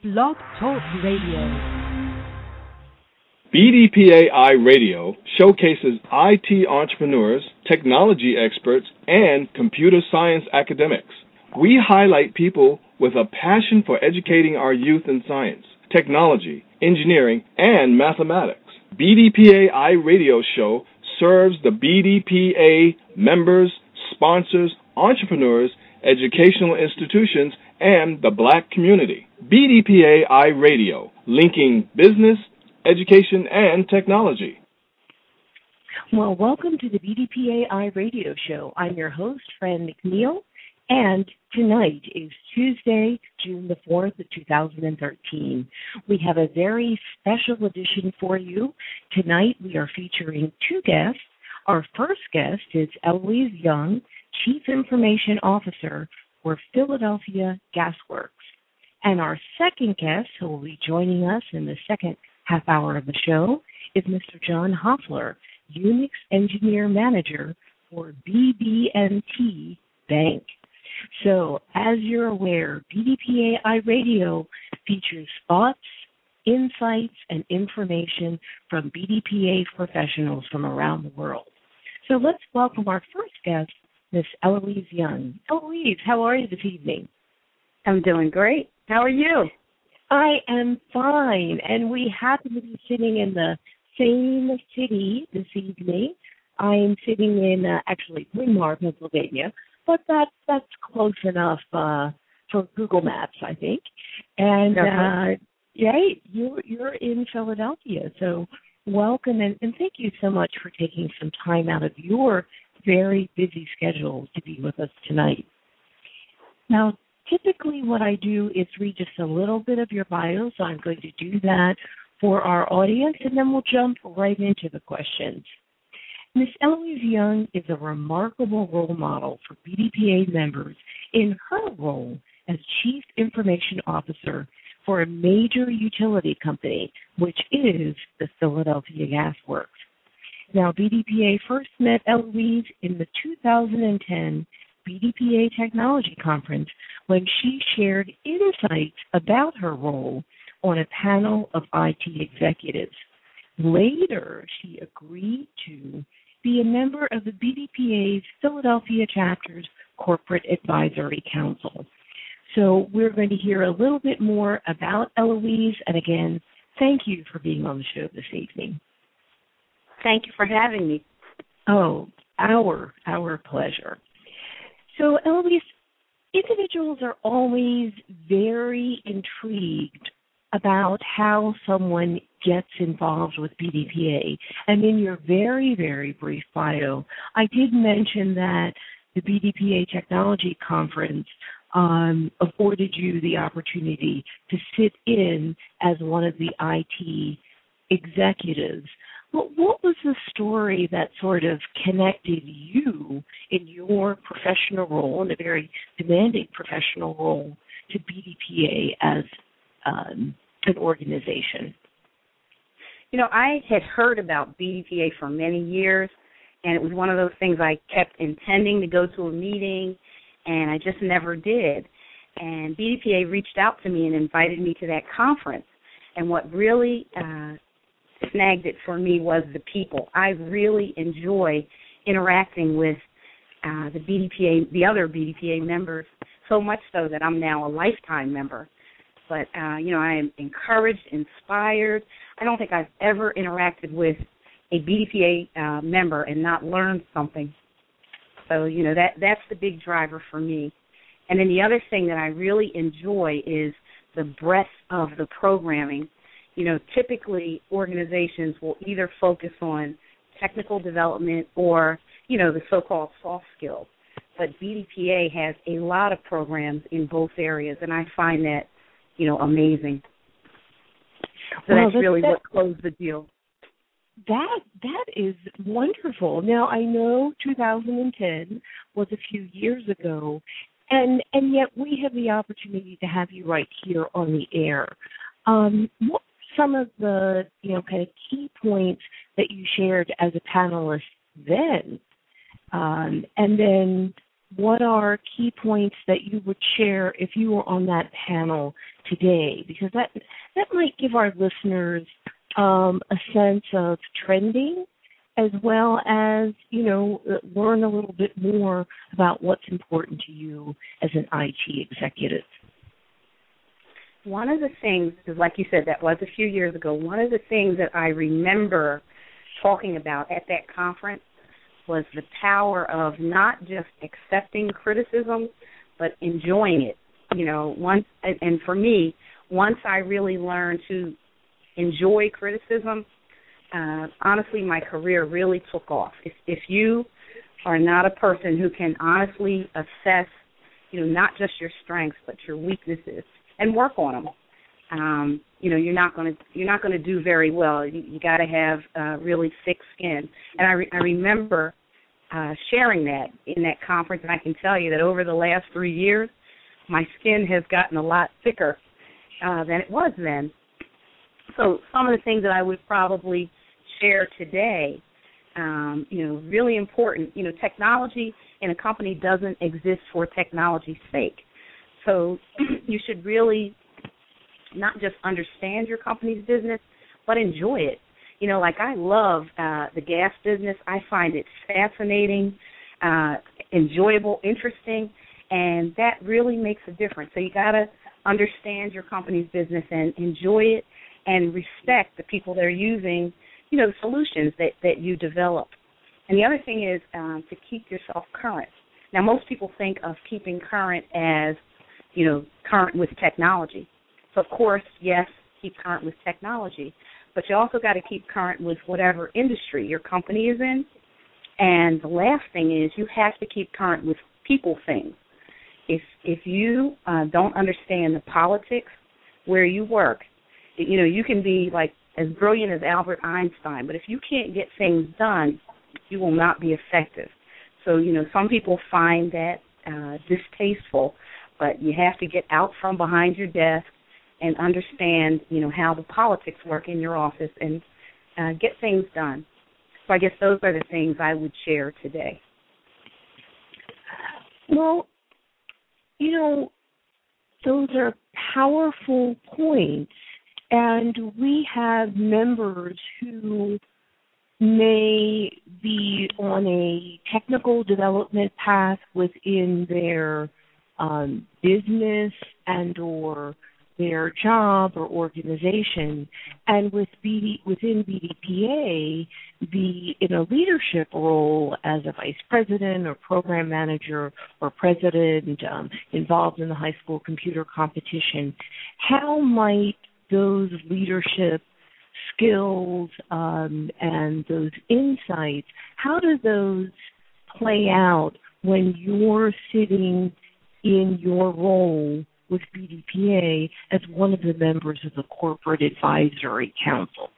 Blog Talk Radio. BDPA iRadio showcases IT entrepreneurs, technology experts, and computer science academics. We highlight people with a passion for educating our youth in science, technology, engineering, and mathematics. BDPA iRadio Show serves the BDPA members, sponsors, entrepreneurs, educational institutions, and the black community. BDPA iRadio, linking business, education, and technology. Well, welcome to the BDPA iRadio show. I'm your host, Franne McNeal, and tonight is Tuesday, June the 4th of 2013. We have a very special edition for you. Tonight we are featuring two guests. Our first guest is Eloise Young, Chief Information Officer for Philadelphia Gas Works. And our second guest, who will be joining us in the second half hour of the show, is Mr. John Hoffler, Unix Engineer Manager for BB&T Bank. So, as you're aware, BDPA iRadio features thoughts, insights, and information from BDPA professionals from around the world. So let's welcome our first guest, Miss Eloise Young. Eloise, how are you this evening? I'm doing great. How are you? I am fine, and we happen to be sitting in the same city this evening. I'm sitting in uh, actually Bryn Mawr, Pennsylvania, but that that's close enough uh, for Google Maps, I think. And okay. uh, yeah, you're you're in Philadelphia, so welcome and, and thank you so much for taking some time out of your very busy schedule to be with us tonight. Now, typically what I do is read just a little bit of your bio, so I'm going to do that for our audience, and then we'll jump right into the questions. Ms. Eloise Young is a remarkable role model for BDPA members in her role as Chief Information Officer for a major utility company, which is the Philadelphia Gas Works. Now, BDPA first met Eloise in the 2010 BDPA Technology Conference when she shared insights about her role on a panel of IT executives. Later, she agreed to be a member of the BDPA's Philadelphia chapter's Corporate Advisory Council. So we're going to hear a little bit more about Eloise. And again, thank you for being on the show this evening. Thank you for having me. Oh, our our pleasure. So Eloise, individuals are always very intrigued about how someone gets involved with BDPA. And in your very, very brief bio, I did mention that the BDPA Technology Conference um, afforded you the opportunity to sit in as one of the IT executives. What, what was the story that sort of connected you in your professional role, in a very demanding professional role, to BDPA as um, an organization? You know, I had heard about BDPA for many years, and it was one of those things I kept intending to go to a meeting and I just never did. And BDPA reached out to me and invited me to that conference. And what really uh, snagged it for me was the people. I really enjoy interacting with uh, the BDPA, the other BDPA members, so much so that I'm now a lifetime member. But uh, you know, I am encouraged, inspired. I don't think I've ever interacted with a BDPA uh, member and not learned something so, you know, that that's the big driver for me. And then the other thing that I really enjoy is the breadth of the programming. You know, typically organizations will either focus on technical development or, you know, the so-called soft skills. But BDPA has a lot of programs in both areas, and I find that, you know, amazing. So Well, that's that's- really that- what closed the deal. That that is wonderful. Now I know 2010 was a few years ago, and and yet we have the opportunity to have you right here on the air. Um, what some of the you know kind of key points that you shared as a panelist then, um, and then what are key points that you would share if you were on that panel today? Because that that might give our listeners um, a sense of trending as well as you know learn a little bit more about what's important to you as an IT executive. One of the things, because like you said, that was a few years ago. One of the things that I remember talking about at that conference was the power of not just accepting criticism, but enjoying it. You know, once and for me, once I really learned to enjoy criticism, uh, honestly, my career really took off. If, if you are not a person who can honestly assess, you know, not just your strengths but your weaknesses and work on them, um, you know, you're not going to you're not going to do very well. You, you got to have uh, really thick skin. And I, re- I remember uh, sharing that in that conference, and I can tell you that over the last three years, my skin has gotten a lot thicker uh, than it was then. So some of the things that I would probably share today, um, you know, really important. You know, technology in a company doesn't exist for technology's sake. So you should really not just understand your company's business, but enjoy it. You know, like I love uh, the gas business. I find it fascinating, uh, enjoyable, interesting, and that really makes a difference. So you got to understand your company's business and enjoy it and respect the people that are using, you know, the solutions that that you develop. And the other thing is um, to keep yourself current. Now, most people think of keeping current as, you know, current with technology. So, of course, yes, keep current with technology, but you also got to keep current with whatever industry your company is in. And the last thing is you have to keep current with people things. If if you uh, don't understand the politics where you work, you know, you can be like as brilliant as Albert Einstein, but if you can't get things done, you will not be effective. So, you know, some people find that uh, distasteful, but you have to get out from behind your desk and understand, you know, how the politics work in your office and uh, get things done. So I guess those are the things I would share today. Well, you know, those are powerful points and we have members who may be on a technical development path within their um, business and or their job or organization. And with BD, within BDPA be in a leadership role as a vice president or program manager or president um, involved in the high school computer competition how might those leadership skills um, and those insights, how do those play out when you're sitting in your role with BDPA as one of the members of the Corporate Advisory Council?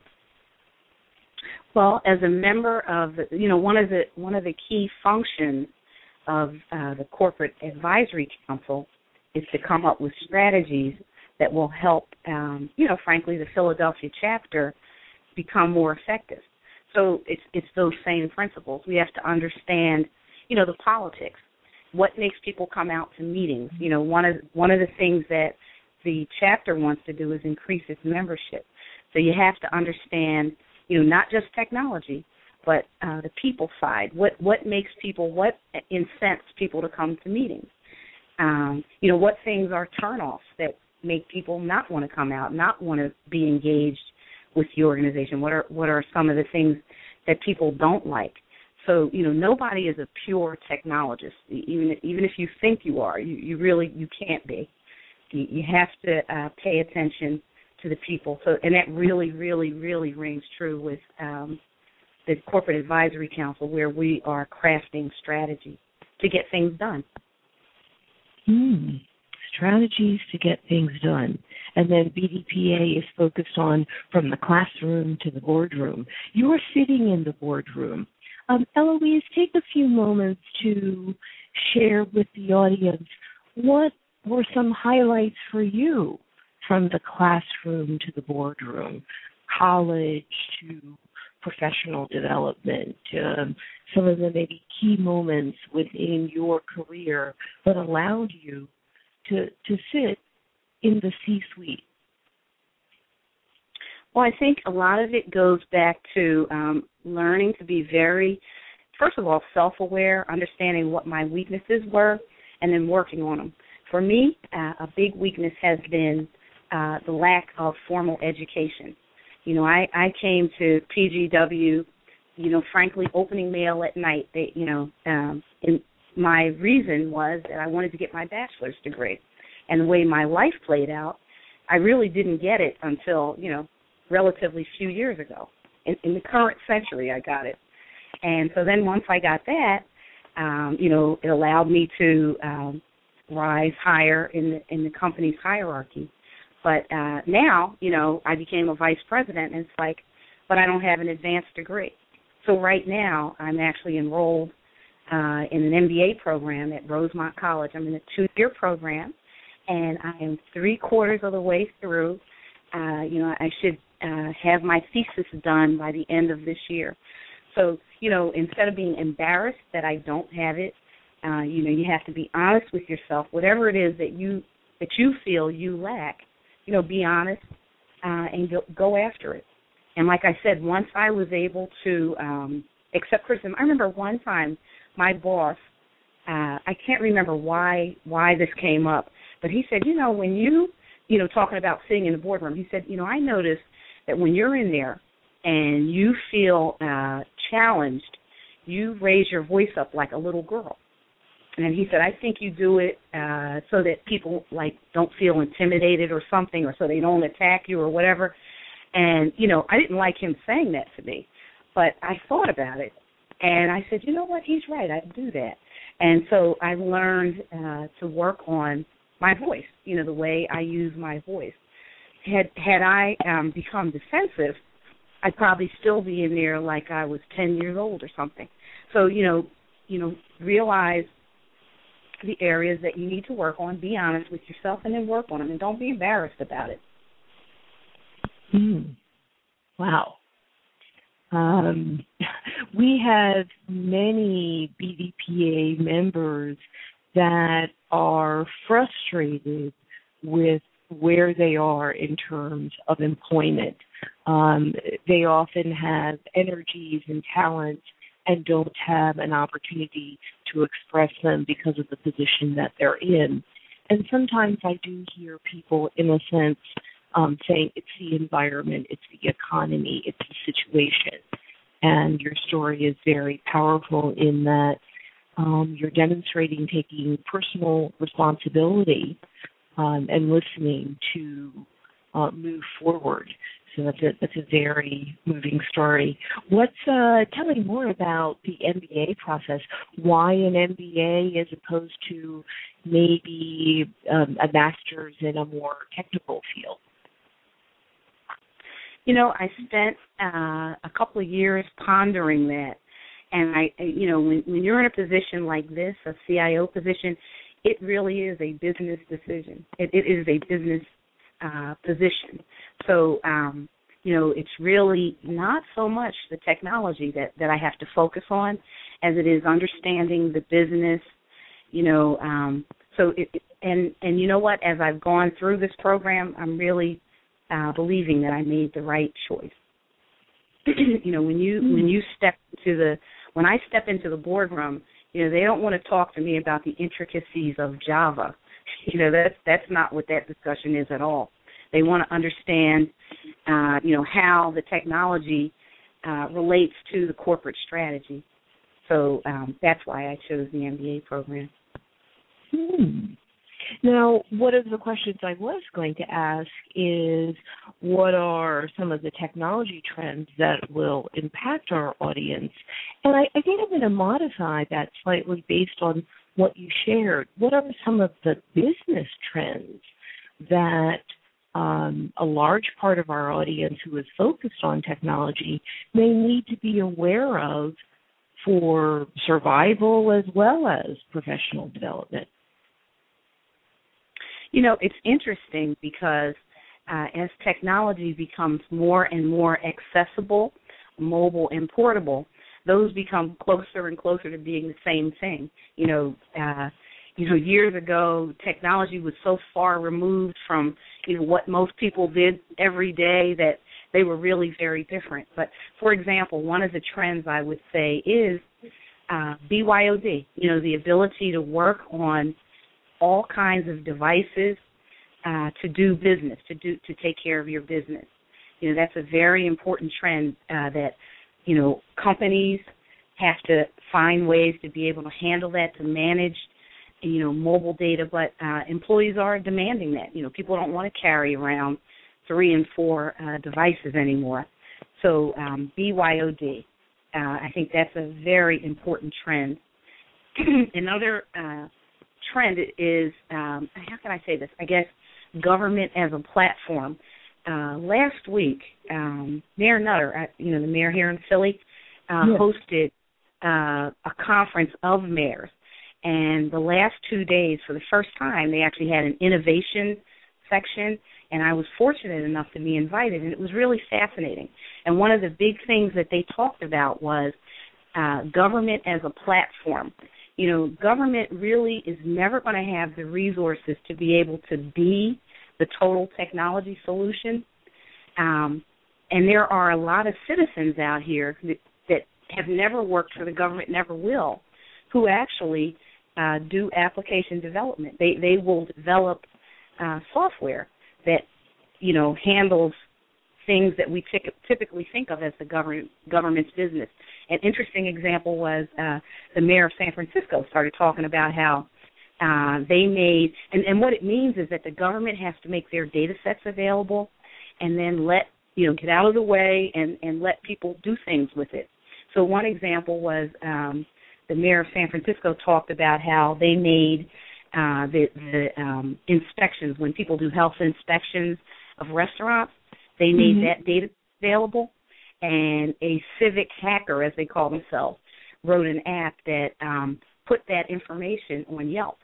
Well, as a member of, you know, one of the one of the key functions of uh, the Corporate Advisory Council is to come up with strategies that will help, um, you know, frankly, the Philadelphia chapter become more effective. So it's it's those same principles. We have to understand, you know, the politics. What makes people come out to meetings? You know, one of one of the things that the chapter wants to do is increase its membership. So you have to understand, you know, not just technology, but uh, the people side. What what makes people what incents people to come to meetings? Um, you know, what things are turnoffs that make people not want to come out, not want to be engaged with the organization? What are what are some of the things that people don't like? So you know, nobody is a pure technologist. Even even if you think you are, you, you really you can't be. You, you have to uh, pay attention to the people. So and that really really really rings true with um, the corporate advisory council, where we are crafting strategy to get things done. Hmm strategies to get things done. And then BDPA is focused on from the classroom to the boardroom. You are sitting in the boardroom. Um, Eloise, take a few moments to share with the audience what were some highlights for you from the classroom to the boardroom, college to professional development, um, some of the maybe key moments within your career that allowed you to to sit in the C-suite? Well, I think a lot of it goes back to um, learning to be very, first of all, self-aware, understanding what my weaknesses were, and then working on them. For me, uh, a big weakness has been uh, the lack of formal education. You know, I I came to PGW, you know, frankly, opening mail at night. They, you know, um, and my reason was that I wanted to get my bachelor's degree, and the way my life played out, I really didn't get it until you know, relatively few years ago. In, in the current century, I got it, and so then once I got that, um, you know, it allowed me to um, rise higher in the in the company's hierarchy. But uh, now, you know, I became a vice president, and it's like, but I don't have an advanced degree. So right now, I'm actually enrolled uh, in an MBA program at Rosemont College. I'm in a two-year program, and I am three quarters of the way through. Uh, you know, I should uh, have my thesis done by the end of this year. So, you know, instead of being embarrassed that I don't have it, uh, you know, you have to be honest with yourself. Whatever it is that you that you feel you lack, you know, be honest uh, and go, go after it. And like I said, once I was able to um, accept criticism, I remember one time my boss, uh, I can't remember why why this came up, but he said, you know, when you, you know, talking about sitting in the boardroom, he said, you know, I noticed that when you're in there and you feel uh, challenged, you raise your voice up like a little girl and he said, I think you do it uh so that people like don't feel intimidated or something or so they don't attack you or whatever. And, you know, I didn't like him saying that to me. But I thought about it and I said, You know what, he's right, I do that. And so I learned uh to work on my voice, you know, the way I use my voice. Had had I um become defensive, I'd probably still be in there like I was ten years old or something. So, you know, you know, realize the areas that you need to work on, be honest with yourself, and then work on them. And don't be embarrassed about it. Mm. Wow. Um, we have many BDPA members that are frustrated with where they are in terms of employment. Um, they often have energies and talents and don't have an opportunity to express them because of the position that they're in. And sometimes I do hear people, in a sense, um, saying it's the environment, it's the economy, it's the situation. And your story is very powerful in that um, you're demonstrating taking personal responsibility um, and listening to uh, move forward. So that's a that's a very moving story. What's uh, tell me more about the MBA process? Why an MBA as opposed to maybe um, a master's in a more technical field? You know, I spent uh, a couple of years pondering that, and I, you know, when when you're in a position like this, a CIO position, it really is a business decision. It, it is a business uh, position. So, um, you know, it's really not so much the technology that that I have to focus on, as it is understanding the business. You know, um, so it, and and you know what? As I've gone through this program, I'm really uh, believing that I made the right choice. you know, when you when you step to the when I step into the boardroom, you know, they don't want to talk to me about the intricacies of Java you know, that's that's not what that discussion is at all. They want to understand, uh, you know, how the technology uh, relates to the corporate strategy. So um, that's why I chose the MBA program. Hmm. Now, one of the questions I was going to ask is what are some of the technology trends that will impact our audience? And I, I think I'm going to modify that slightly based on what you shared, what are some of the business trends that um, a large part of our audience who is focused on technology may need to be aware of for survival as well as professional development? You know, it's interesting because uh, as technology becomes more and more accessible, mobile and portable, those become closer and closer to being the same thing. You know, uh, you know, years ago, technology was so far removed from you know what most people did every day that they were really very different. But for example, one of the trends I would say is uh, BYOD. You know, the ability to work on all kinds of devices uh, to do business, to do to take care of your business. You know, that's a very important trend uh, that you know companies have to find ways to be able to handle that, to manage you know mobile data, but uh, employees are demanding that. You know, people don't want to carry around three and four uh, devices anymore. So um, BYOD, uh, I think that's a very important trend. Another uh, trend is um, how can I say this? I guess government as a platform. Uh, last week, um, Mayor Nutter, uh, you know the mayor here in Philly, uh, yes. hosted uh, a conference of mayors, and the last two days, for the first time, they actually had an innovation section, and I was fortunate enough to be invited, and it was really fascinating. And one of the big things that they talked about was uh, government as a platform you know, government really is never going to have the resources to be able to be the total technology solution. Um, and there are a lot of citizens out here that, that have never worked for the government, never will, who actually uh, do application development. They they will develop uh, software that you know handles things that we t- typically think of as the government government's business. An interesting example was uh, the mayor of San Francisco started talking about how uh, they made, and, and what it means is that the government has to make their data sets available, and then let you know get out of the way and and let people do things with it. So one example was um, the mayor of San Francisco talked about how they made uh, the, the um, inspections when people do health inspections of restaurants they made mm-hmm. that data available, and a civic hacker, as they call themselves, wrote an app that um, put that information on Yelp.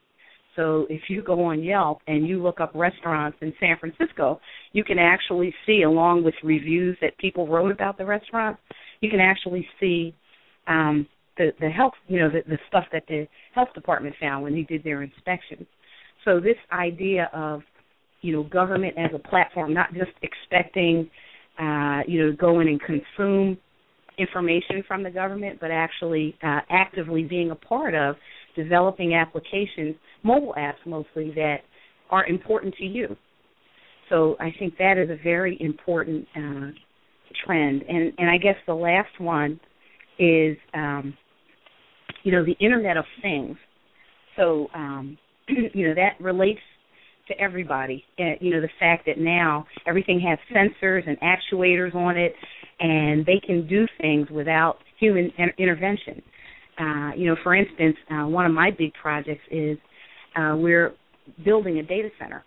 So if you go on Yelp and you look up restaurants in San Francisco, you can actually see, along with reviews that people wrote about the restaurants, you can actually see um, the the health, you know, the, the stuff that the health department found when they did their inspections. So this idea of you know government as a platform, not just expecting uh, you know go in and consume information from the government, but actually uh, actively being a part of developing applications, mobile apps mostly that are important to you. So I think that is a very important uh, trend. And and I guess the last one is um, you know the Internet of Things. So um, you know that relates to everybody. Uh, you know, the fact that now everything has sensors and actuators on it, and they can do things without human in- intervention. Uh, you know, for instance, uh, one of my big projects is uh, we're building a data center,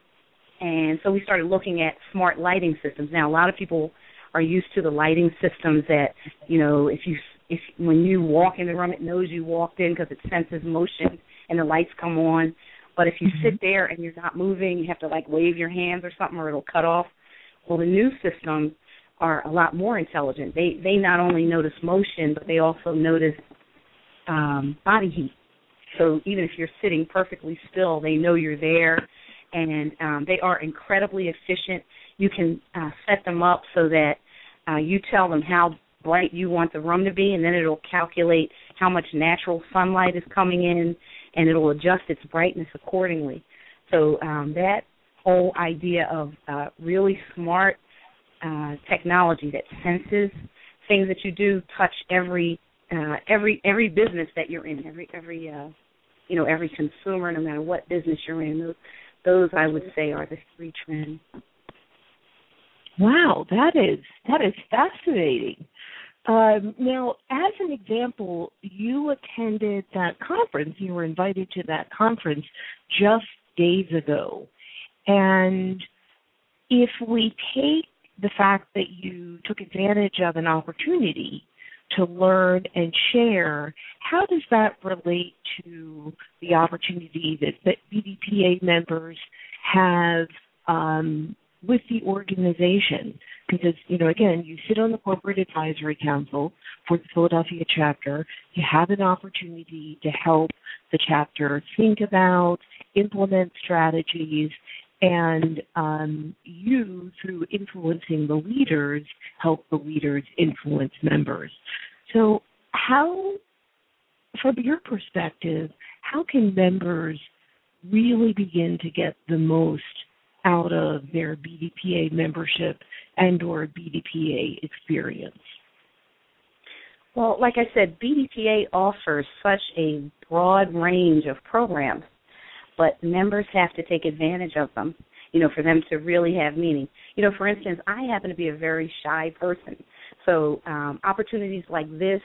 and so we started looking at smart lighting systems. Now, a lot of people are used to the lighting systems that you know, if you if when you walk in the room, it knows you walked in because it senses motion and the lights come on. But if you mm-hmm. sit there and you're not moving, you have to like wave your hands or something, or it'll cut off. Well, the new systems are a lot more intelligent. They they not only notice motion, but they also notice um, body heat. So even if you're sitting perfectly still, they know you're there, and um, they are incredibly efficient. You can uh, set them up so that uh, you tell them how bright you want the room to be, and then it'll calculate how much natural sunlight is coming in and it'll adjust its brightness accordingly. So um, that whole idea of uh, really smart uh, technology that senses things that you do touch every uh, every every business that you're in, every every uh, you know every consumer, no matter what business you're in. Those those I would say are the three trends. Wow, that is that is fascinating. Um, now, as an example, you attended that conference. You were invited to that conference just days ago. And if we take the fact that you took advantage of an opportunity to learn and share, how does that relate to the opportunity that, that BDPA members have um, with the organization? because you know again you sit on the corporate advisory council for the Philadelphia chapter you have an opportunity to help the chapter think about implement strategies and um, you through influencing the leaders help the leaders influence members so how from your perspective how can members really begin to get the most out of their BDPA membership and or BDPA experience? Well, like I said, BDPA offers such a broad range of programs, but members have to take advantage of them, you know, for them to really have meaning. You know, for instance, I happen to be a very shy person. So, um, opportunities like this,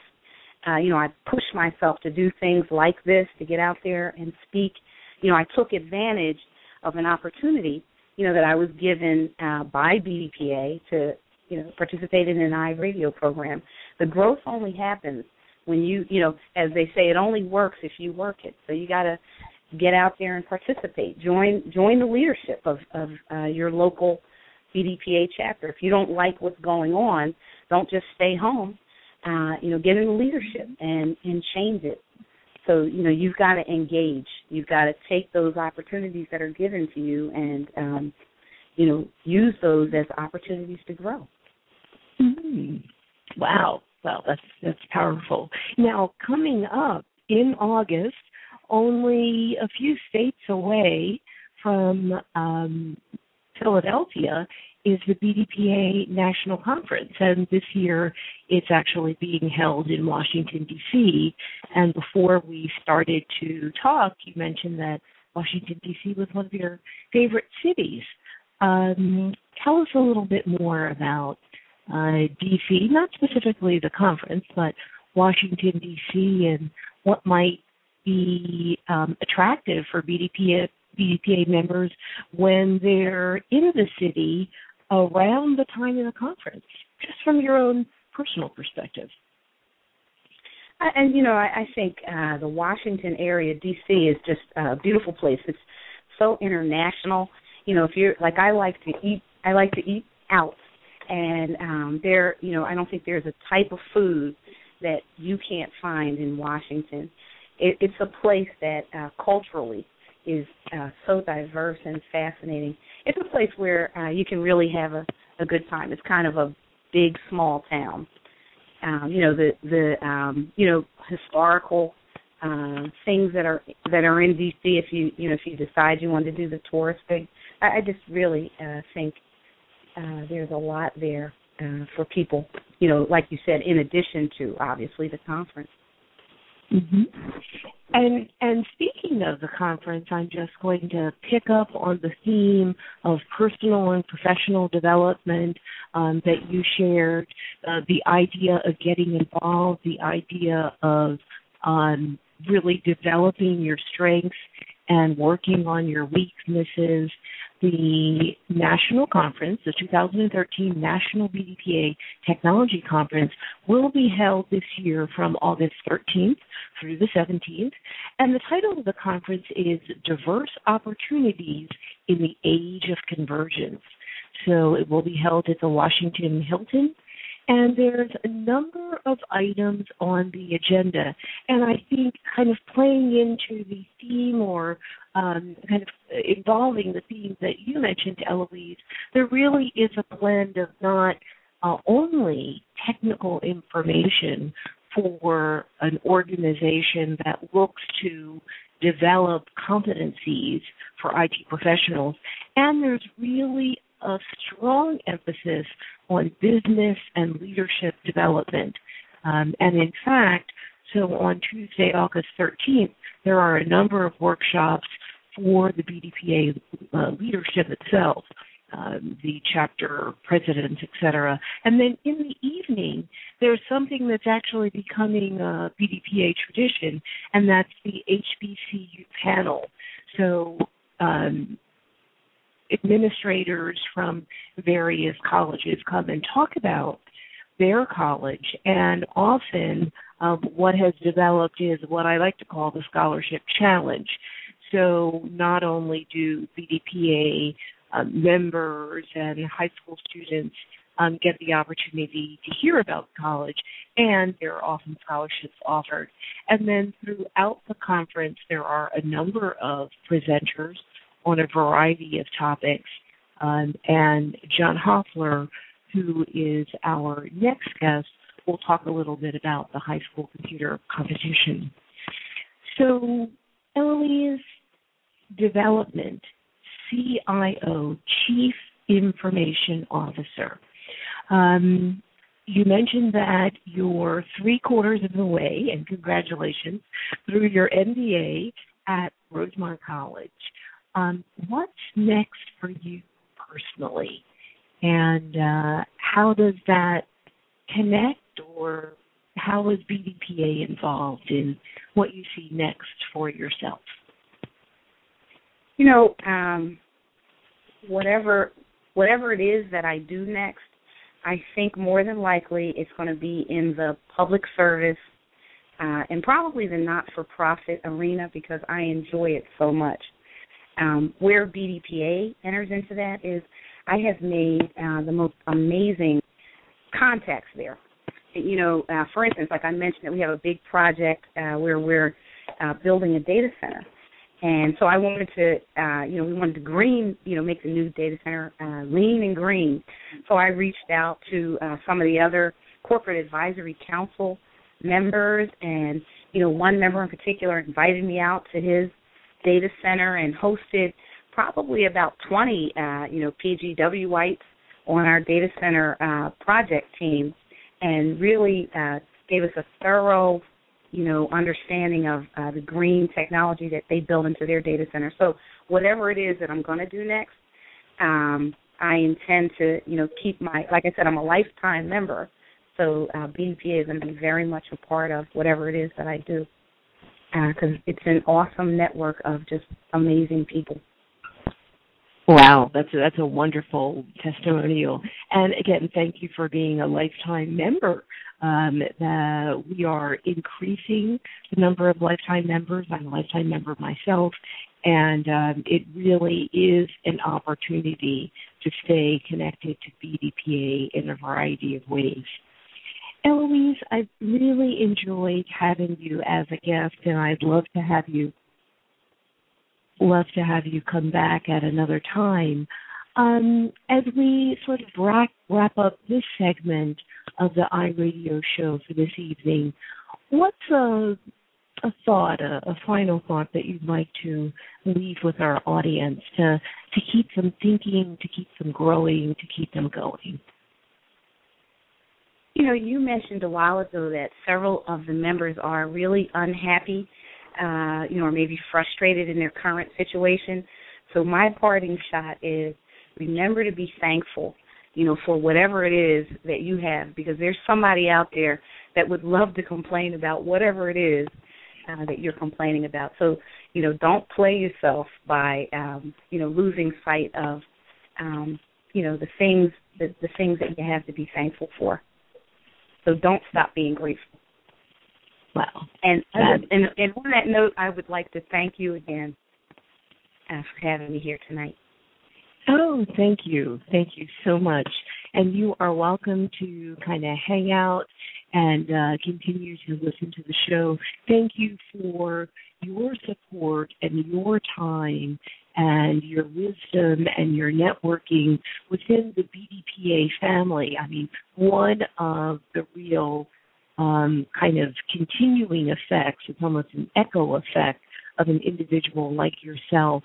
uh, you know, I push myself to do things like this, to get out there and speak. You know, I took advantage of an opportunity you know, that I was given uh, by BDPA to, you know, participate in an iRadio program. The growth only happens when you, you know, as they say, it only works if you work it. So you got to get out there and participate. Join join the leadership of of uh, your local BDPA chapter. If you don't like what's going on, don't just stay home. Uh, you know, get in the leadership and and change it. So you know you've got to engage. You've got to take those opportunities that are given to you and um, you know use those as opportunities to grow. Mm-hmm. Wow, well that's that's powerful. Now coming up in August, only a few states away from um, Philadelphia is the BDPA National Conference, and this year it's actually being held in Washington, D.C. And before we started to talk, you mentioned that Washington, D.C. was one of your favorite cities. Um, tell us a little bit more about uh, D.C., not specifically the conference, but Washington, D.C., and what might be um, attractive for BDPA, BDPA members when they're in the city around the time of the conference, just from your own personal perspective? And you know, I, I think uh, the Washington area, D.C., is just a beautiful place. It's so international. You know, if you're like I like to eat, I like to eat out, and um, there, you know, I don't think there's a type of food that you can't find in Washington. It, it's a place that uh, culturally is uh, so diverse and fascinating. It's a place where uh, you can really have a, a good time. It's kind of a big small town. Um, you know the the um, you know historical uh, things that are that are in DC. If you you know if you decide you want to do the tourist thing, I, I just really uh, think uh, there's a lot there uh, for people. You know, like you said, in addition to obviously the conference. Mm-hmm. And and speaking of the conference, I'm just going to pick up on the theme of personal and professional development um, that you shared. Uh, the idea of getting involved, the idea of um, really developing your strengths and working on your weaknesses, the national conference, the 2013 National BDPA Technology Conference, will be held this year from August 13th through the 17th. And the title of the conference is Diverse Opportunities in the Age of Convergence. So it will be held at the Washington Hilton and there's a number of items on the agenda. And I think kind of playing into the theme or um, kind of involving the themes that you mentioned, Eloise, there really is a blend of not uh, only technical information for an organization that looks to develop competencies for IT professionals, and there's really a strong emphasis on business and leadership development. Um, and in fact, so on Tuesday, August 13th, there are a number of workshops for the BDPA uh, leadership itself, um, the chapter presidents, etc. And then in the evening, there's something that's actually becoming a BDPA tradition, and that's the HBCU panel. So um, administrators from various colleges come and talk about their college and often um, what has developed is what I like to call the scholarship challenge. So not only do BDPA uh, members and high school students um, get the opportunity to hear about college, and there are often scholarships offered. And then throughout the conference, there are a number of presenters on a variety of topics. Um, and John Hoffler, who is our next guest, will talk a little bit about the high school computer competition. So, Eloise, development, CIO, Chief Information Officer. Um, you mentioned that you're three quarters of the way, and congratulations, through your MBA at Rosemont College. Um, what's next for you personally? And uh, how does that connect, or how is BDPA involved in what you see next for yourself? You know, um, whatever whatever it is that I do next, I think more than likely it's going to be in the public service uh, and probably the not-for-profit arena because I enjoy it so much. Um, where BDPA enters into that is I have made uh, the most amazing contacts there. You know, uh, for instance, like I mentioned, that we have a big project uh, where we're uh, building a data center, and so I wanted to, uh, you know, we wanted to green, you know, make the new data center uh, lean and green. So I reached out to some of the other corporate advisory council members, and you know, one member in particular invited me out to his data center and hosted probably about 20, uh, you know, PGW whites on our data center uh, project team, and really uh, gave us a thorough you know, understanding of uh, the green technology that they build into their data center. So whatever it is that I'm going to do next, um, I intend to, you know, keep my, like I said, I'm a lifetime member. So uh, BDPA is going to be very much a part of whatever it is that I do because uh, it's an awesome network of just amazing people. Wow, that's a, that's a wonderful testimonial. And again, thank you for being a lifetime member. Um, the, we are increasing the number of lifetime members. I'm a lifetime member myself, and um, it really is an opportunity to stay connected to BDPA in a variety of ways. Eloise, I've really enjoyed having you as a guest, and I'd love to have you love to have you come back at another time. Um, as we sort of wrap, wrap up this segment of the iRadio show for this evening, what's a, a thought, a, a final thought that you'd like to leave with our audience to, to keep them thinking, to keep them growing, to keep them going? You know, you mentioned a while ago that several of the members are really unhappy uh, you know, or maybe frustrated in their current situation. So my parting shot is remember to be thankful, you know, for whatever it is that you have, because there's somebody out there that would love to complain about whatever it is uh, that you're complaining about. So, you know, don't play yourself by, um, you know, losing sight of, um, you know, the things the, the things that you have to be thankful for. So don't stop being grateful. Wow. And, and and on that note, I would like to thank you again uh, for having me here tonight. Oh, thank you. Thank you so much. And you are welcome to kind of hang out and uh, continue to listen to the show. Thank you for your support and your time and your wisdom and your networking within the BDPA family. I mean, one of the real um, kind of continuing effects. It's almost an echo effect of an individual like yourself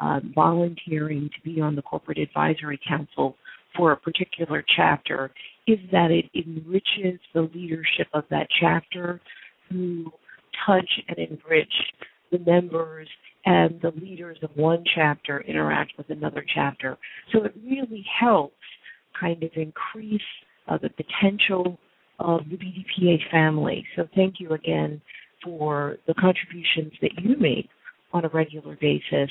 uh, volunteering to be on the corporate advisory council for a particular chapter is that it enriches the leadership of that chapter who touch and enrich the members and the leaders of one chapter interact with another chapter. So it really helps kind of increase uh, the potential of the BDPA family. So thank you again for the contributions that you make on a regular basis,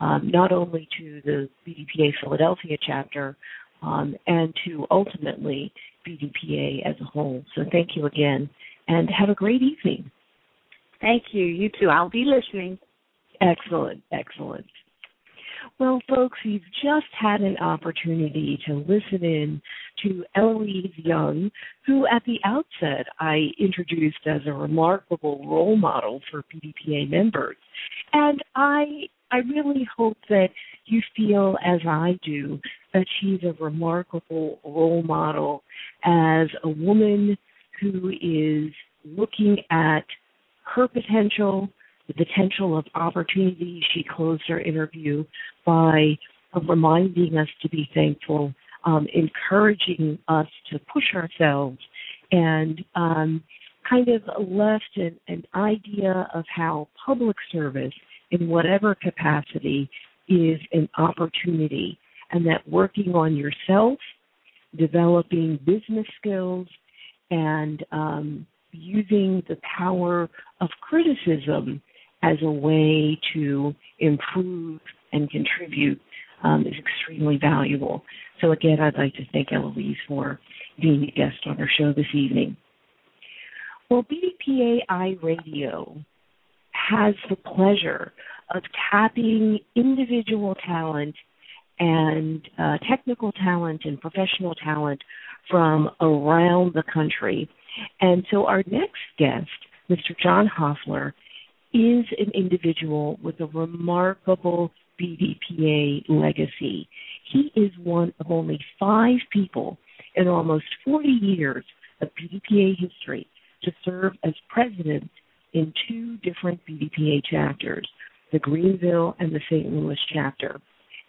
um, not only to the BDPA Philadelphia chapter um, and to ultimately BDPA as a whole. So thank you again and have a great evening. Thank you. You too. I'll be listening. Excellent, excellent. Well, folks, you've just had an opportunity to listen in to Eloise Young, who at the outset I introduced as a remarkable role model for BDPA members. And I I really hope that you feel as I do that she's a remarkable role model as a woman who is looking at her potential, the potential of opportunity. She closed our interview by reminding us to be thankful, um, encouraging us to push ourselves, and um, kind of left an, an idea of how public service, in whatever capacity, is an opportunity, and that working on yourself, developing business skills, and um, using the power of criticism as a way to improve and contribute um, is extremely valuable. So again, I'd like to thank Eloise for being a guest on our show this evening. Well, BDPA Radio has the pleasure of tapping individual talent and uh, technical talent and professional talent from around the country. And so our next guest, Mr. John Hoffler, is an individual with a remarkable BDPA legacy. He is one of only five people in almost 40 years of BDPA history to serve as president in two different BDPA chapters, the Greenville and the St. Louis chapter.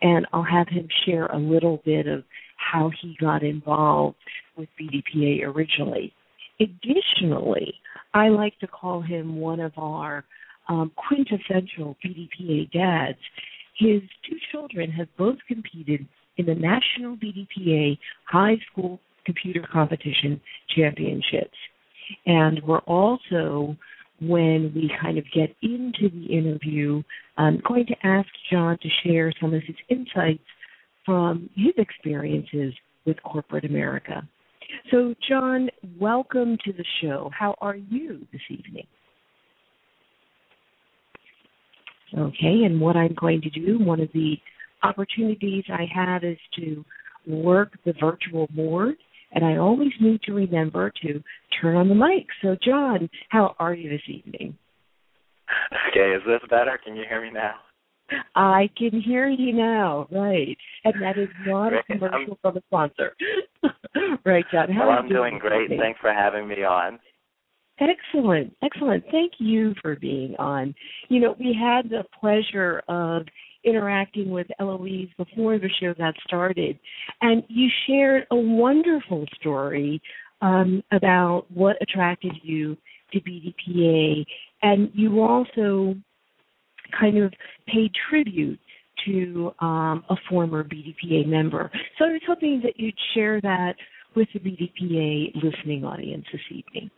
And I'll have him share a little bit of how he got involved with BDPA originally. Additionally, I like to call him one of our um, quintessential BDPA dads. His two children have both competed in the National BDPA High School Computer Competition Championships. And we're also, when we kind of get into the interview, I'm going to ask John to share some of his insights from his experiences with corporate America. So, John, welcome to the show. How are you this evening? Okay, and what I'm going to do, one of the opportunities I have is to work the virtual board, and I always need to remember to turn on the mic. So, John, how are you this evening? Okay, is this better? Can you hear me now? I can hear you now, right. And that is not a commercial from a sponsor. right, John. How well, I'm doing great. Thanks for having me on. Excellent, excellent. Thank you for being on. You know, we had the pleasure of interacting with Eloise before the show got started, and you shared a wonderful story um, about what attracted you to BDPA, and you also kind of paid tribute to um, a former BDPA member. So I was hoping that you'd share that with the BDPA listening audience this evening.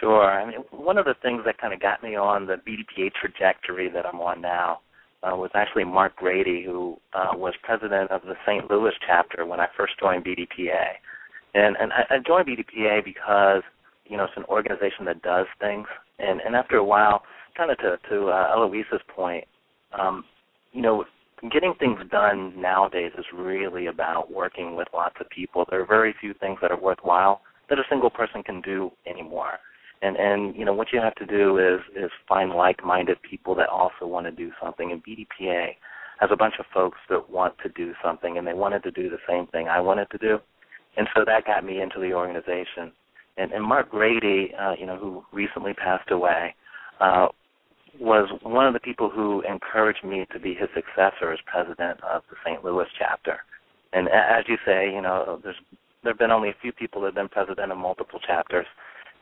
Sure. I mean, one of the things that kind of got me on the BDPA trajectory that I'm on now uh, was actually Mark Grady, who uh, was president of the St. Louis chapter when I first joined BDPA. And and I, joined BDPA because you know it's an organization that does things, and and after a while, kind of to to uh, Eloise's point, um, you know, getting things done nowadays is really about working with lots of people. There are very few things that are worthwhile that a single person can do anymore and and you know what you have to do is is find like-minded people that also want to do something. And BDPA has a bunch of folks that want to do something and they wanted to do the same thing I wanted to do. And so that got me into the organization. And and Mark Grady uh you know who recently passed away uh was one of the people who encouraged me to be his successor as president of the St. Louis chapter. And as you say you know there's there have been only a few people that have been president of multiple chapters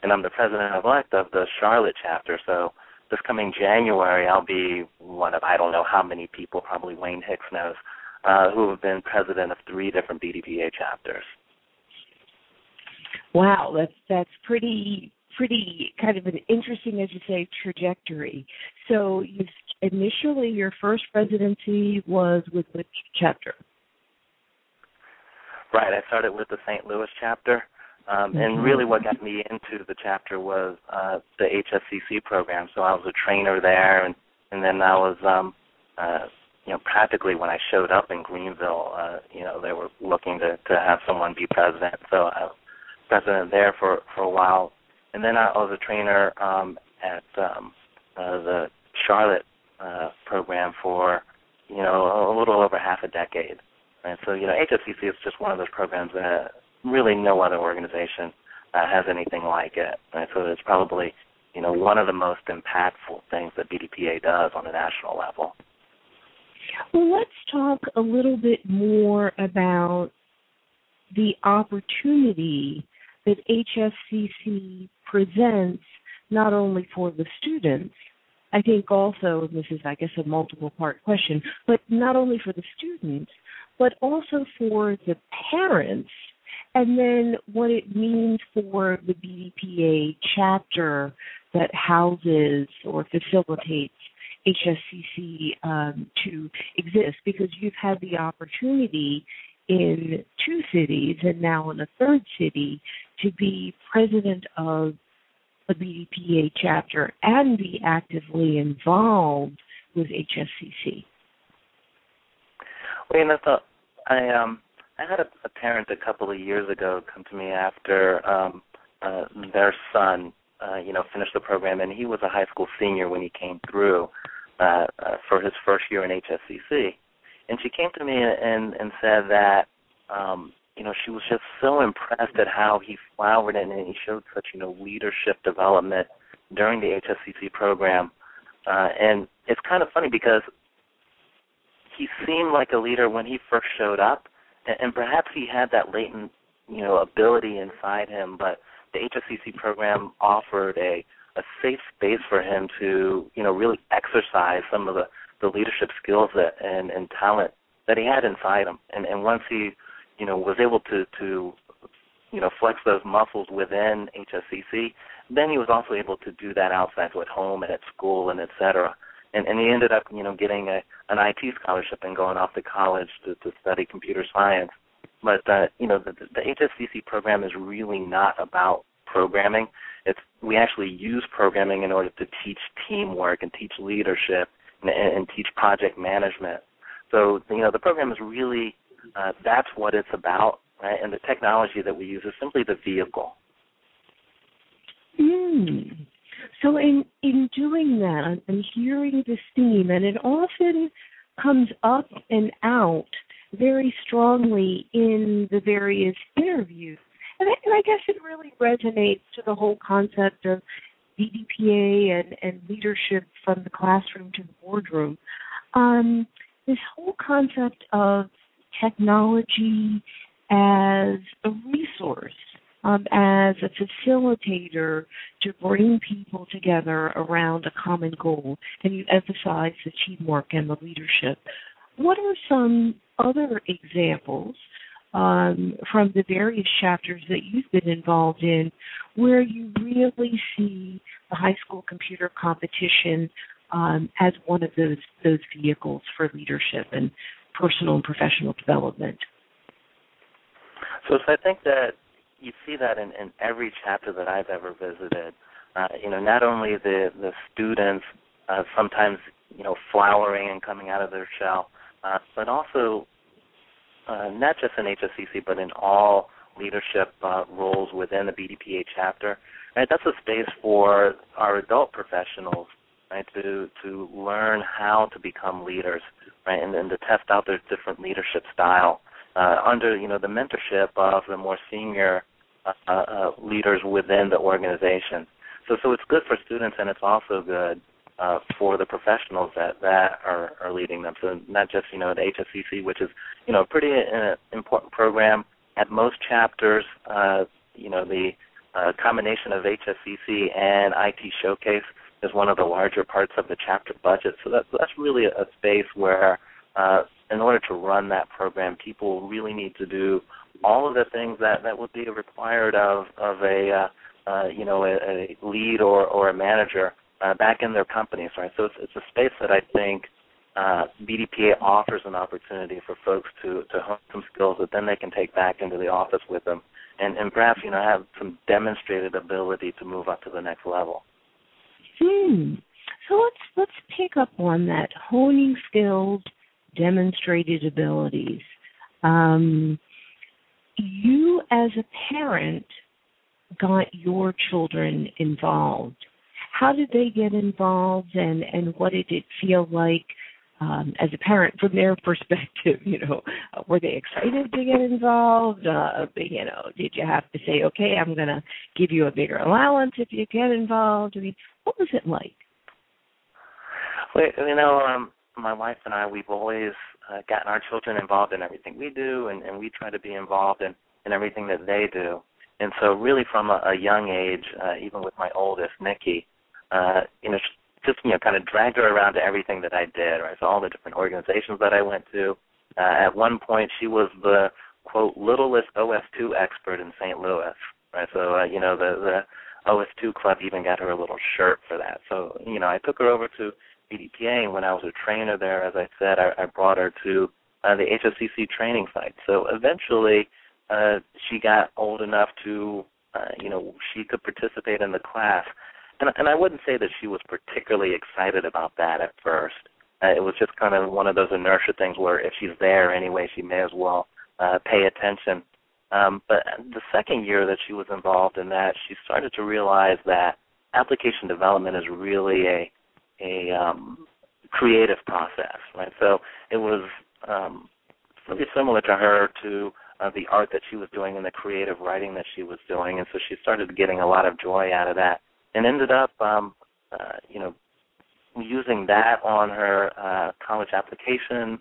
and I'm the president elect of the Charlotte chapter. So this coming January, I'll be one of I don't know how many people, probably Wayne Hicks knows, uh, who have been president of three different BDPA chapters. Wow, that's that's pretty pretty kind of an interesting, as you say, trajectory. So you initially your first presidency was with which chapter? Right, I started with the St. Louis chapter. Um, and mm-hmm. really, what got me into the chapter was uh, the HSCC program. So I was a trainer there, and and then I was um, uh, you know, practically when I showed up in Greenville, uh, you know, they were looking to to have someone be president. So I was president there for for a while, and then I was a trainer um, at um, uh, the Charlotte uh, program for you know a little over half a decade. And so you know HSCC is just one of those programs that really no other organization uh, has anything like it. And so it's probably you know one of the most impactful things that BDPA does on a national level. Well, let's talk a little bit more about the opportunity that HSCC presents not only for the students, I think also, this is, I guess, a multiple part question, but not only for the students, but also for the parents, and then what it means for the BDPA chapter that houses or facilitates HSCC um, to exist because you've had the opportunity in two cities and now in a third city to be president of a BDPA chapter and be actively involved with HSCC. Well, you I um I had a, a parent a couple of years ago come to me after um uh, their son uh, you know finished the program and he was a high school senior when he came through uh, uh for his first year in HSCC and she came to me and and said that um you know she was just so impressed at how he flowered and he showed such you know leadership development during the HSCC program. Uh and it's kind of funny because he seemed like a leader when he first showed up and, perhaps he had that latent you know ability inside him but the HSCC program offered a a safe space for him to you know really exercise some of the the leadership skills that and and talent that he had inside him. And and once he you know was able to to you know flex those muscles within HSCC then he was also able to do that outside so at home and at school and et cetera and and he ended up you know getting a an IT scholarship and going off to college to to study computer science but uh you know the the HSCC program is really not about programming it's we actually use programming in order to teach teamwork and teach leadership and, and teach project management so you know the program is really uh, that's what it's about, right? And the technology that we use is simply the vehicle. Mm. So in in doing that, I'm, hearing this theme, and it often comes up and out very strongly in the various interviews. And I, and I guess it really resonates to the whole concept of BDPA and, and leadership from the classroom to the boardroom. Um, this whole concept of technology as a resource, um, as a facilitator to bring people together around a common goal. And you emphasize the teamwork and the leadership. What are some other examples um, from the various chapters that you've been involved in where you really see the high school computer competition um, as one of those those vehicles for leadership and personal and professional development. So, so I think that you see that in, in every chapter that I've ever visited. Uh, you know, not only the the students uh, sometimes you know flowering and coming out of their shell, uh, but also uh, not just in HSCC, but in all leadership uh, roles within the BDPA chapter. Right, that's a space for our adult professionals right? To to learn how to become leaders, right? And then to test out their different leadership style uh, under you know the mentorship of the more senior uh, uh, leaders within the organization. So so it's good for students and it's also good uh, for the professionals that that are, are leading them. So not just you know the HSCC, which is you know a pretty uh, important program. At most chapters, uh, you know the uh, combination of HSCC and IT Showcase is one of the larger parts of the chapter budget. So that's that's really a, space where, uh, in order to run that program, people really need to do all of the things that that would be required of of a uh, uh, you know a, a lead or or a manager uh, back in their companies, right? So it's it's a space that I think uh, BDPA offers an opportunity for folks to to hone some skills that then they can take back into the office with them, and and perhaps you know have some demonstrated ability to move up to the next level. Hmm. So let's let's pick up on that honing skills demonstrated abilities. Um, you, as a parent, got your children involved. How did they get involved, and and what did it feel like um, as a parent from their perspective? You know, were they excited to get involved? Uh, you know, did you have to say, okay, I'm going to give you a bigger allowance if you get involved? I mean, what was it like? Well, you know, um, my wife and I, we've always uh, gotten our children involved in everything we do, and, and we try to be involved in, in everything that they do. And so, really, from a, a young age, uh, even with my oldest, Nikki, uh, you know, just you know, kind of dragged her around to everything that I did. Right, so all the different organizations that I went to. Uh, at one point, she was the quote littlest OS2 expert in St. Louis. Right, so uh, you know the the OS2 club even got her a little shirt for that. So you know, I took her over to And when I was a trainer there, as I said, I, I brought her to uh, the HSCC training site. So eventually, uh, she got old enough to, uh, you know, she could participate in the class. And, and I wouldn't say that she was particularly excited about that at first. Uh, it was just kind of one of those inertia things where if she's there anyway, she may as well uh, pay attention. Um, but the second year that she was involved in that, she started to realize that application development is really a a um, creative process, right? So it was um, really similar to her to uh, the art that she was doing and the creative writing that she was doing, and so she started getting a lot of joy out of that, and ended up, um, uh, you know, using that on her uh, college application.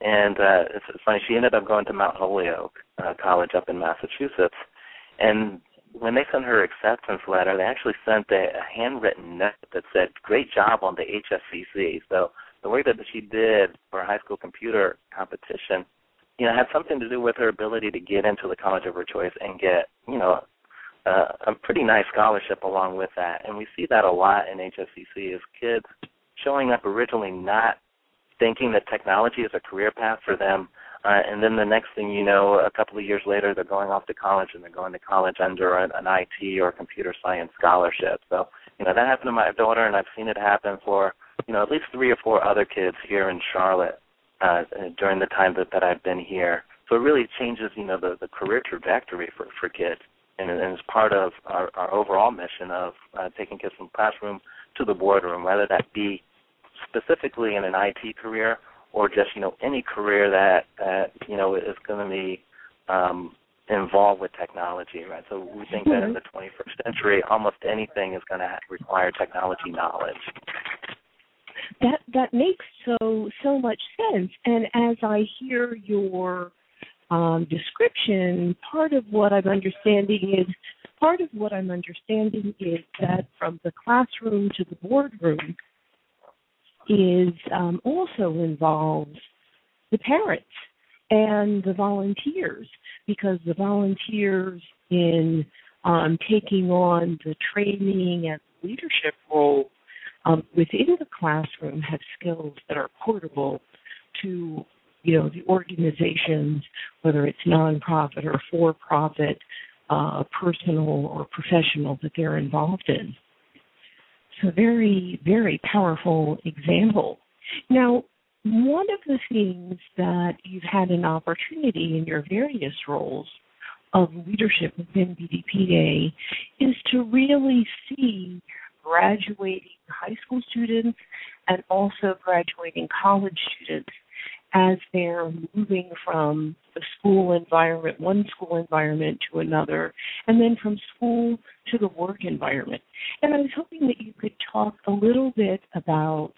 And uh, it's, it's funny, she ended up going to Mount Holyoke uh, College up in Massachusetts, and when they sent her acceptance letter, they actually sent a, a handwritten note that said, "Great job on the HSCC." So the work that she did for high school computer competition, you know, had something to do with her ability to get into the college of her choice and get, you know, uh, a pretty nice scholarship along with that. And we see that a lot in HSCC is kids showing up originally not thinking that technology is a career path for them uh, and then the next thing you know, a couple of years later, they're going off to college and they're going to college under an, an IT or computer science scholarship. So, you know, that happened to my daughter, and I've seen it happen for, you know, at least three or four other kids here in Charlotte uh, during the time that, that I've been here. So it really changes, you know, the, the career trajectory for, for kids. And, and it's part of our, our overall mission of uh, taking kids from the classroom to the boardroom, whether that be specifically in an IT career or just you know any career that that you know is going to be um, involved with technology, right? So we think that in the 21st century, almost anything is going to require technology knowledge. That that makes so so much sense. And as I hear your um, description, part of what I'm understanding is part of what I'm understanding is that from the classroom to the boardroom, is um, also involves the parents and the volunteers because the volunteers in um, taking on the training and leadership role um, within the classroom have skills that are portable to you know the organizations, whether it's nonprofit or for-profit, uh, personal or professional that they're involved in. So very, very powerful example. Now, one of the things that you've had an opportunity in your various roles of leadership within BDPA is to really see graduating high school students and also graduating college students as they're moving from the school environment, one school environment to another, and then from school to the work environment. And I was hoping that you could talk a little bit about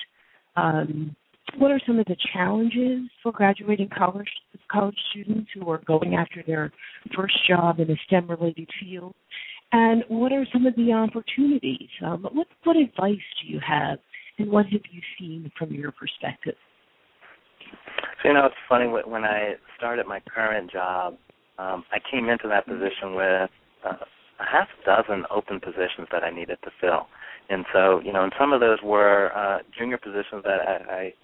um, what are some of the challenges for graduating college college students who are going after their first job in a STEM related field, and what are some of the opportunities? Um, what what advice do you have, and what have you seen from your perspective? You know, it's funny when I started my current job, um, I came into that position with uh, a half dozen open positions that I needed to fill, and so you know, and some of those were uh, junior positions that I, I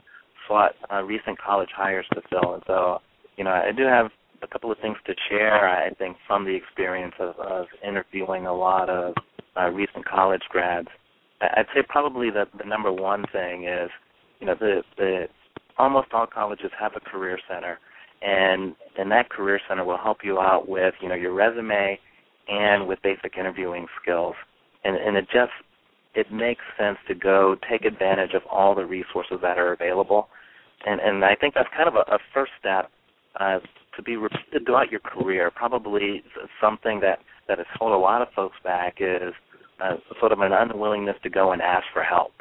sought uh, recent college hires to fill, and so you know, I do have a couple of things to share. I think from the experience of, of interviewing a lot of uh, recent college grads. I'd say probably the the number one thing is, you know, the the almost all colleges have a career center, and and that career center will help you out with you know your resume and with basic interviewing skills. And and it just it makes sense to go take advantage of all the resources that are available. And and I think that's kind of a, a first step uh, to be repeated throughout your career. Probably something that that has held a lot of folks back is uh, sort of an unwillingness to go and ask for help.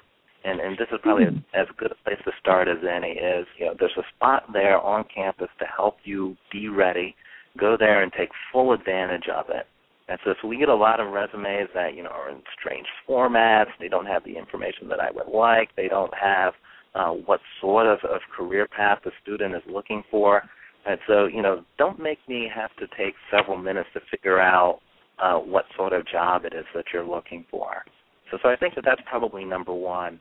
And and this is probably mm-hmm. as good a place to start as any. Is you know there's a spot there on campus to help you be ready. Go there and take full advantage of it. And so, so we get a lot of resumes that you know are in strange formats. They don't have the information that I would like. They don't have uh, what sort of, of career path the student is looking for. And so, you know, don't make me have to take several minutes to figure out uh, what sort of job it is that you're looking for. So, so I think that that's probably number one.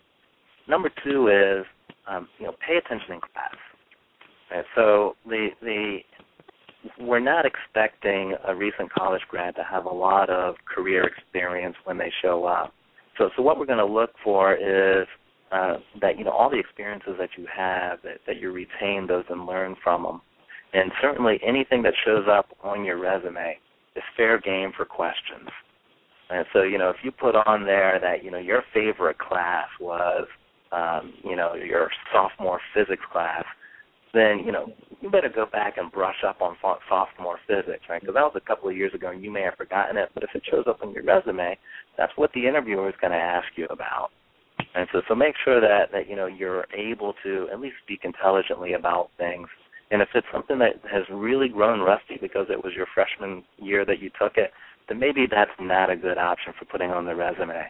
Number two is, um, you know, pay attention in class. So the the we're not expecting a recent college grad to have a lot of career experience when they show up. So, so what we're going to look for is uh, that you know all the experiences that you have that, that you retain those and learn from them, and certainly anything that shows up on your resume is fair game for questions. And so, you know, if you put on there that, you know, your favorite class was, um, you know, your sophomore physics class, then, you know, you better go back and brush up on sophomore physics, right? Because that was a couple of years ago and you may have forgotten it, but if it shows up on your resume, that's what the interviewer is going to ask you about. And so, so make sure that, that, you know, you're able to at least speak intelligently about things and if it's something that has really grown rusty because it was your freshman year that you took it, then maybe that's not a good option for putting on the resume.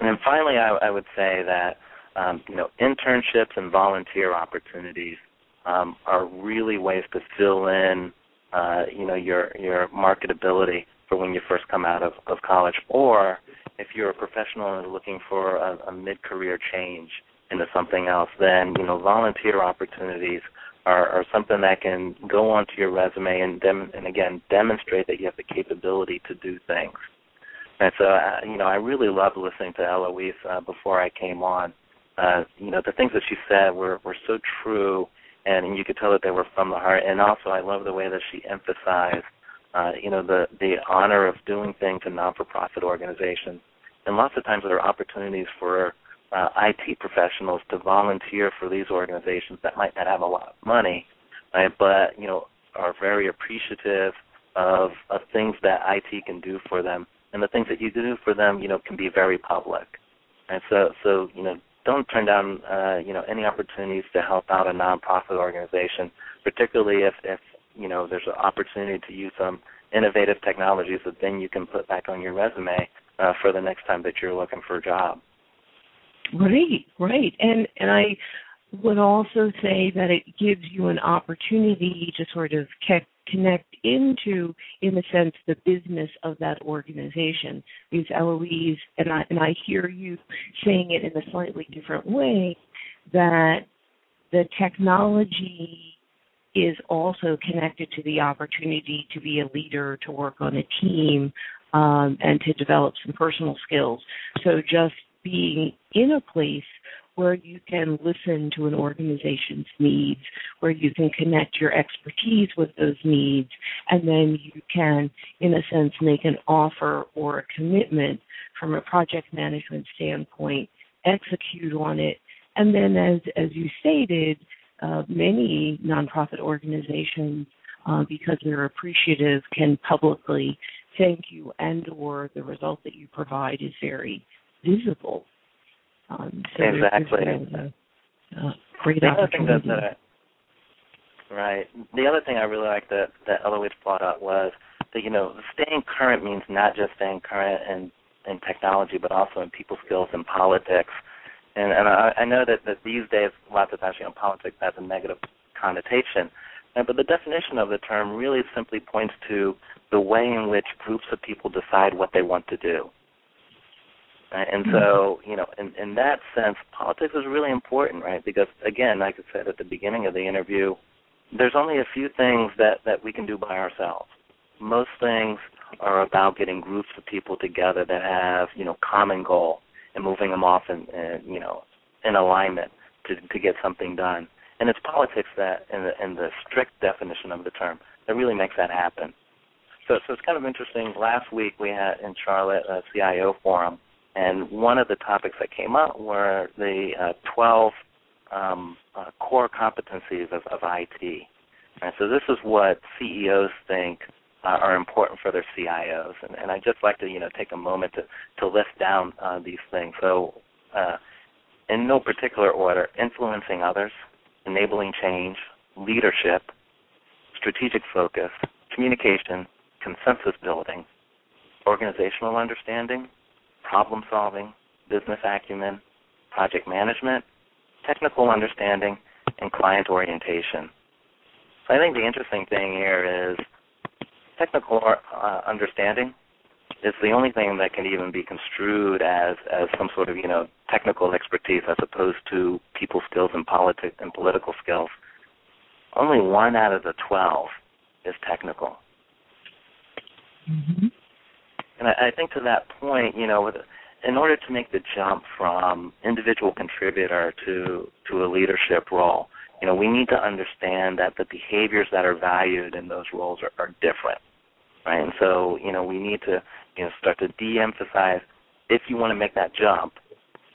And then finally, I, I would say that um, you know internships and volunteer opportunities um, are really ways to fill in uh, you know your your marketability for when you first come out of, of college, or if you're a professional and looking for a, a mid-career change into something else, then you know volunteer opportunities are, are something that can go onto your resume and dem- and again demonstrate that you have the capability to do things. And so, uh, you know, I really loved listening to Eloise uh, before I came on. Uh, you know, the things that she said were were so true, and, you could tell that they were from the heart. And also, I love the way that she emphasized, uh, you know, the the honor of doing things in non-for-profit organizations. And lots of times, there are opportunities for uh, IT professionals to volunteer for these organizations that might not have a lot of money, right, but you know are very appreciative of of things that IT can do for them, and the things that you do for them, you know, can be very public. And so, so you know, don't turn down uh, you know any opportunities to help out a nonprofit organization, particularly if if you know there's an opportunity to use some innovative technologies that then you can put back on your resume uh, for the next time that you're looking for a job. Right, right. And and I would also say that it gives you an opportunity to sort of connect into, in a sense, the business of that organization. Because Eloise, and I, and I hear you saying it in a slightly different way, that the technology is also connected to the opportunity to be a leader, to work on a team, um, and to develop some personal skills. So just being in a place where you can listen to an organization's needs, where you can connect your expertise with those needs, and then you can, in a sense, make an offer or a commitment from a project management standpoint, execute on it, and then, as as you stated, uh, many nonprofit organizations, uh, because they're appreciative, can publicly thank you and or the result that you provide is very visible. Um, so exactly. A, a great the opportunity. Other thing that, right. The other thing I really like that that Eloise brought up was that you know staying current means not just staying current in in technology, but also in people skills and politics. And and I, I know that that these days lots of times you know politics has a negative connotation. But the definition of the term really simply points to the way in which groups of people decide what they want to do. And so, mm-hmm. you know, in, in that sense, politics is really important, right? Because again, like I said at the beginning of the interview, there's only a few things that that we can do by ourselves. Most things are about getting groups of people together that have, you know, common goal and moving them off in, in you know, in alignment to to get something done. And it's politics that, in the, in the strict definition of the term, that really makes that happen. So, so it's kind of interesting. Last week we had in Charlotte a CIO forum, and one of the topics that came up were the uh, 12 um, uh, core competencies of, of IT. And so this is what CEOs think uh, are important for their CIOs, and, and I'd just like to you know take a moment to to list down uh, these things. So, uh, in no particular order, influencing others, enabling change, leadership, strategic focus, communication, consensus building, organizational understanding, problem solving, business acumen, project management, technical understanding, and client orientation. So I think the interesting thing here is technical uh, understanding is the only thing that can even be construed as as some sort of you know technical expertise as opposed to people skills and politics and political skills. Only one out of the twelve is technical. Mm-hmm. And I, I think to that point, you know, with, in order to make the jump from individual contributor to to a leadership role, you know, we need to understand that the behaviors that are valued in those roles are, are different, right? And so, you know, we need to, you know, start to de-emphasize if you want to make that jump,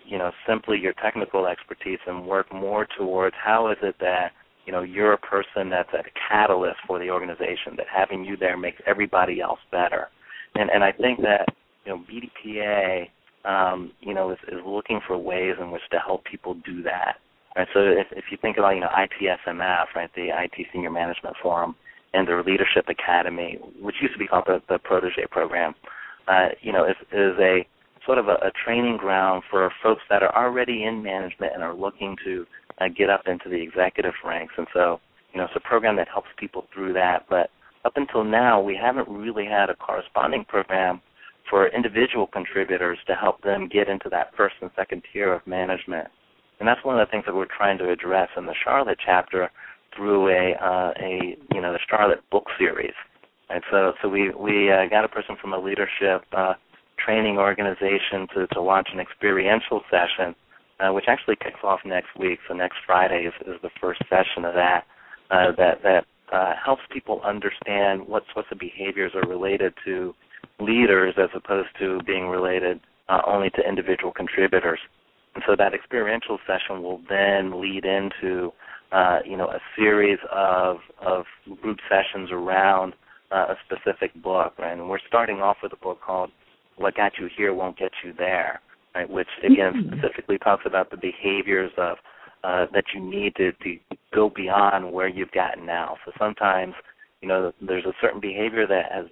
you know, simply your technical expertise and work more towards how is it that you know you're a person that's a catalyst for the organization that having you there makes everybody else better and and i think that you know bdpa um you know is, is looking for ways in which to help people do that right so if if you think about you know itsmf right the it senior management forum and their leadership academy which used to be called the, the protege program uh you know is is a sort of a, a training ground for folks that are already in management and are looking to uh, get up into the executive ranks. And so, you know, it's a program that helps people through that. But up until now, we haven't really had a corresponding program for individual contributors to help them get into that first and second tier of management. And that's one of the things that we're trying to address in the Charlotte chapter through a uh, a you know the Charlotte book series. And so so we we uh, got a person from a leadership uh, training organization to to launch an experiential session uh, which actually kicks off next week. So next Friday is, is the first session of that. Uh, that that uh, helps people understand what sorts of behaviors are related to leaders as opposed to being related uh, only to individual contributors. And so that experiential session will then lead into uh, you know a series of of group sessions around uh, a specific book. Right? And we're starting off with a book called "What Got You Here Won't Get You There." right, which again mm-hmm. specifically talks about the behaviors of uh, that you need to, to go beyond where you've gotten now. So sometimes, you know, there's a certain behavior that has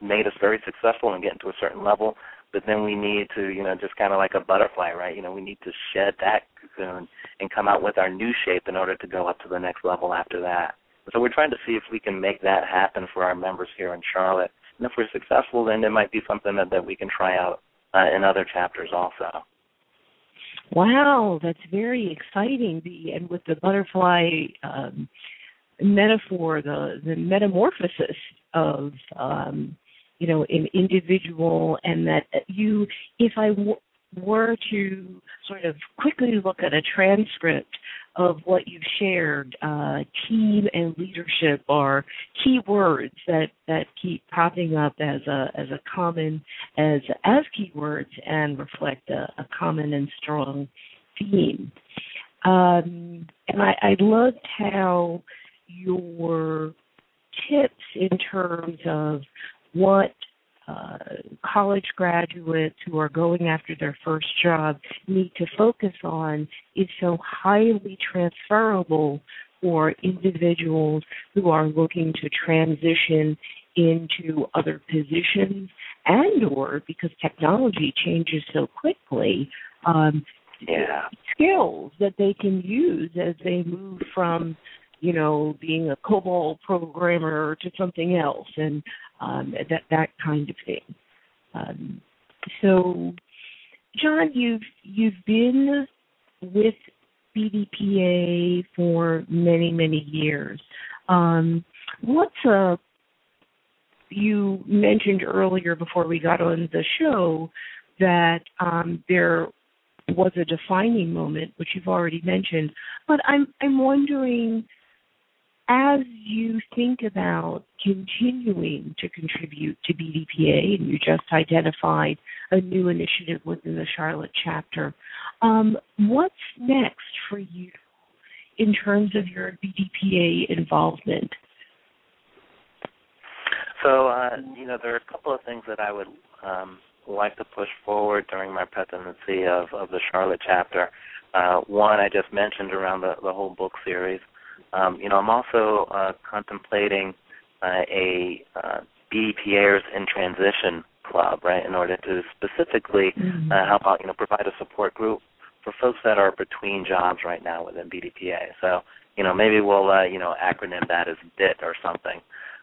made us very successful and getting to a certain level, but then we need to, you know, just kind of like a butterfly, right? You know, we need to shed that cocoon and come out with our new shape in order to go up to the next level after that. So we're trying to see if we can make that happen for our members here in Charlotte. And if we're successful, then it might be something that, that we can try out uh, in other chapters also. Wow, that's very exciting. The and with the butterfly um, metaphor, the the metamorphosis of um, you know an individual, and that you, if I w- were to sort of quickly look at a transcript of what you've shared, uh, team and leadership are key words that, that keep popping up as a as a common as as keywords and reflect a, a common and strong theme. Um, and I, I loved how your tips in terms of what uh, college graduates who are going after their first job need to focus on is so highly transferable for individuals who are looking to transition into other positions and or because technology changes so quickly um, yeah. skills that they can use as they move from you know being a COBOL programmer to something else and um, that that kind of thing. Um, so, John, you've you've been with BDPA for many many years. Um, what's a you mentioned earlier before we got on the show that um, there was a defining moment, which you've already mentioned. But I'm I'm wondering, as you think about continuing to contribute to BDPA, and you just identified a new initiative within the Charlotte chapter, um, what's next for you in terms of your BDPA involvement? So, uh, you know, there are a couple of things that I would um, like to push forward during my presidency of, of the Charlotte chapter. Uh, one I just mentioned around the, the whole book series. Um, you know, I'm also uh, contemplating uh, a uh, BDPAers in Transition club, right, in order to specifically mm-hmm. uh, help out, you know, provide a support group for folks that are between jobs right now within BDPA. So, you know, maybe we'll, uh, you know, acronym that as BIT or something,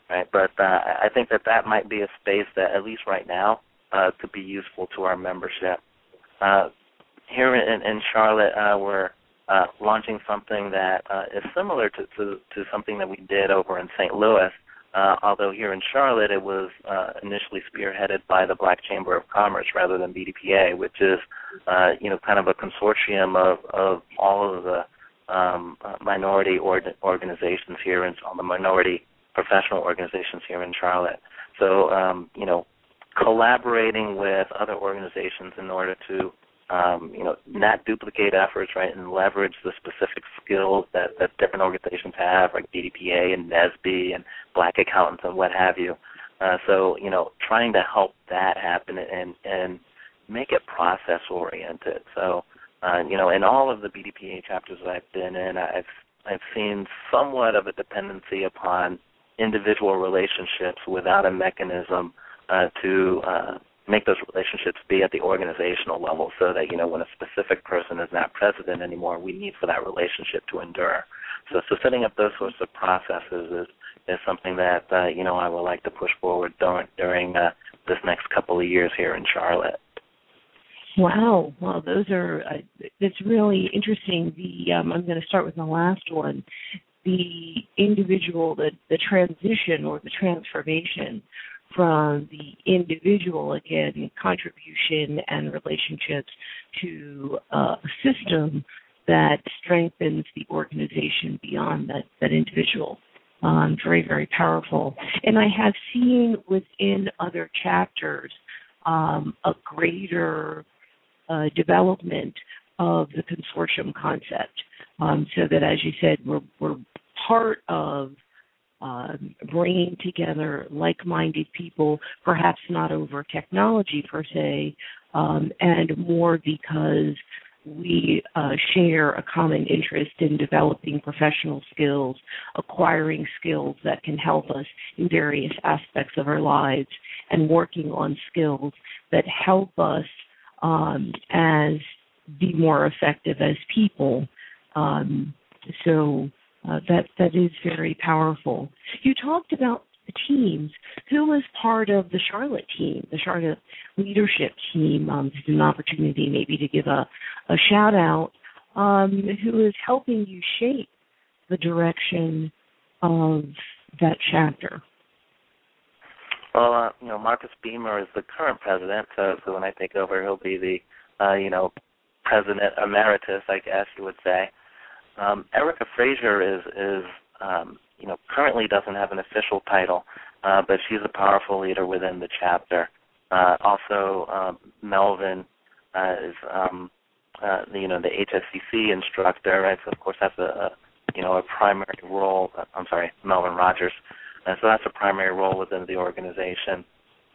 right? But uh, I think that that might be a space that, at least right now, uh, could be useful to our membership. Uh, here in, in Charlotte, uh, we're uh, launching something that uh, is similar to, to, to something that we did over in St. Louis. Uh, although here in Charlotte, it was uh, initially spearheaded by the Black Chamber of Commerce rather than BDPA, which is, uh, you know, kind of a consortium of, of all of the um, uh, minority or- organizations here and all the minority professional organizations here in Charlotte. So, um, you know, collaborating with other organizations in order to um, you know, not duplicate efforts, right, and leverage the specific skills that, that different organizations have, like BDPA and NSBE and Black accountants and what have you. Uh, so, you know, trying to help that happen and and make it process oriented. So, uh, you know, in all of the BDPA chapters that I've been in, I've I've seen somewhat of a dependency upon individual relationships without a mechanism uh, to uh, make those relationships be at the organizational level so that you know when a specific person is not president anymore we need for that relationship to endure so so setting up those sorts of processes is is something that uh, you know I would like to push forward during during uh, this next couple of years here in Charlotte. Wow, well, those are uh, it's really interesting. The um, I'm going to start with the last one, the individual, the the transition or the transformation from the individual, again, contribution and relationships to uh, a system that strengthens the organization beyond that, that individual. Um, very, very powerful. And I have seen within other chapters um, a greater uh, development of the consortium concept. Um, so that, as you said, we're, we're part of um, bringing together like-minded people, perhaps not over technology per se, um, and more because we uh, share a common interest in developing professional skills, acquiring skills that can help us in various aspects of our lives, and working on skills that help us um, as be more effective as people. Um, so uh, that that is very powerful. You talked about the teams. Who was part of the Charlotte team, the Charlotte leadership team? Um, this is an opportunity maybe to give a, a shout out. Um, who is helping you shape the direction of that chapter? Well, uh, you know, Marcus Beamer is the current president, so, so when I take over, he'll be the, uh, you know, president emeritus, I guess you would say. Um, Erica Frazier is is um, you know currently doesn't have an official title, uh, but she's a powerful leader within the chapter. Uh, also, um, Melvin uh, is um, uh, you know the HSCC instructor, right? So of course that's a, a you know a primary role. I'm sorry, Melvin Rogers. Uh, so that's a primary role within the organization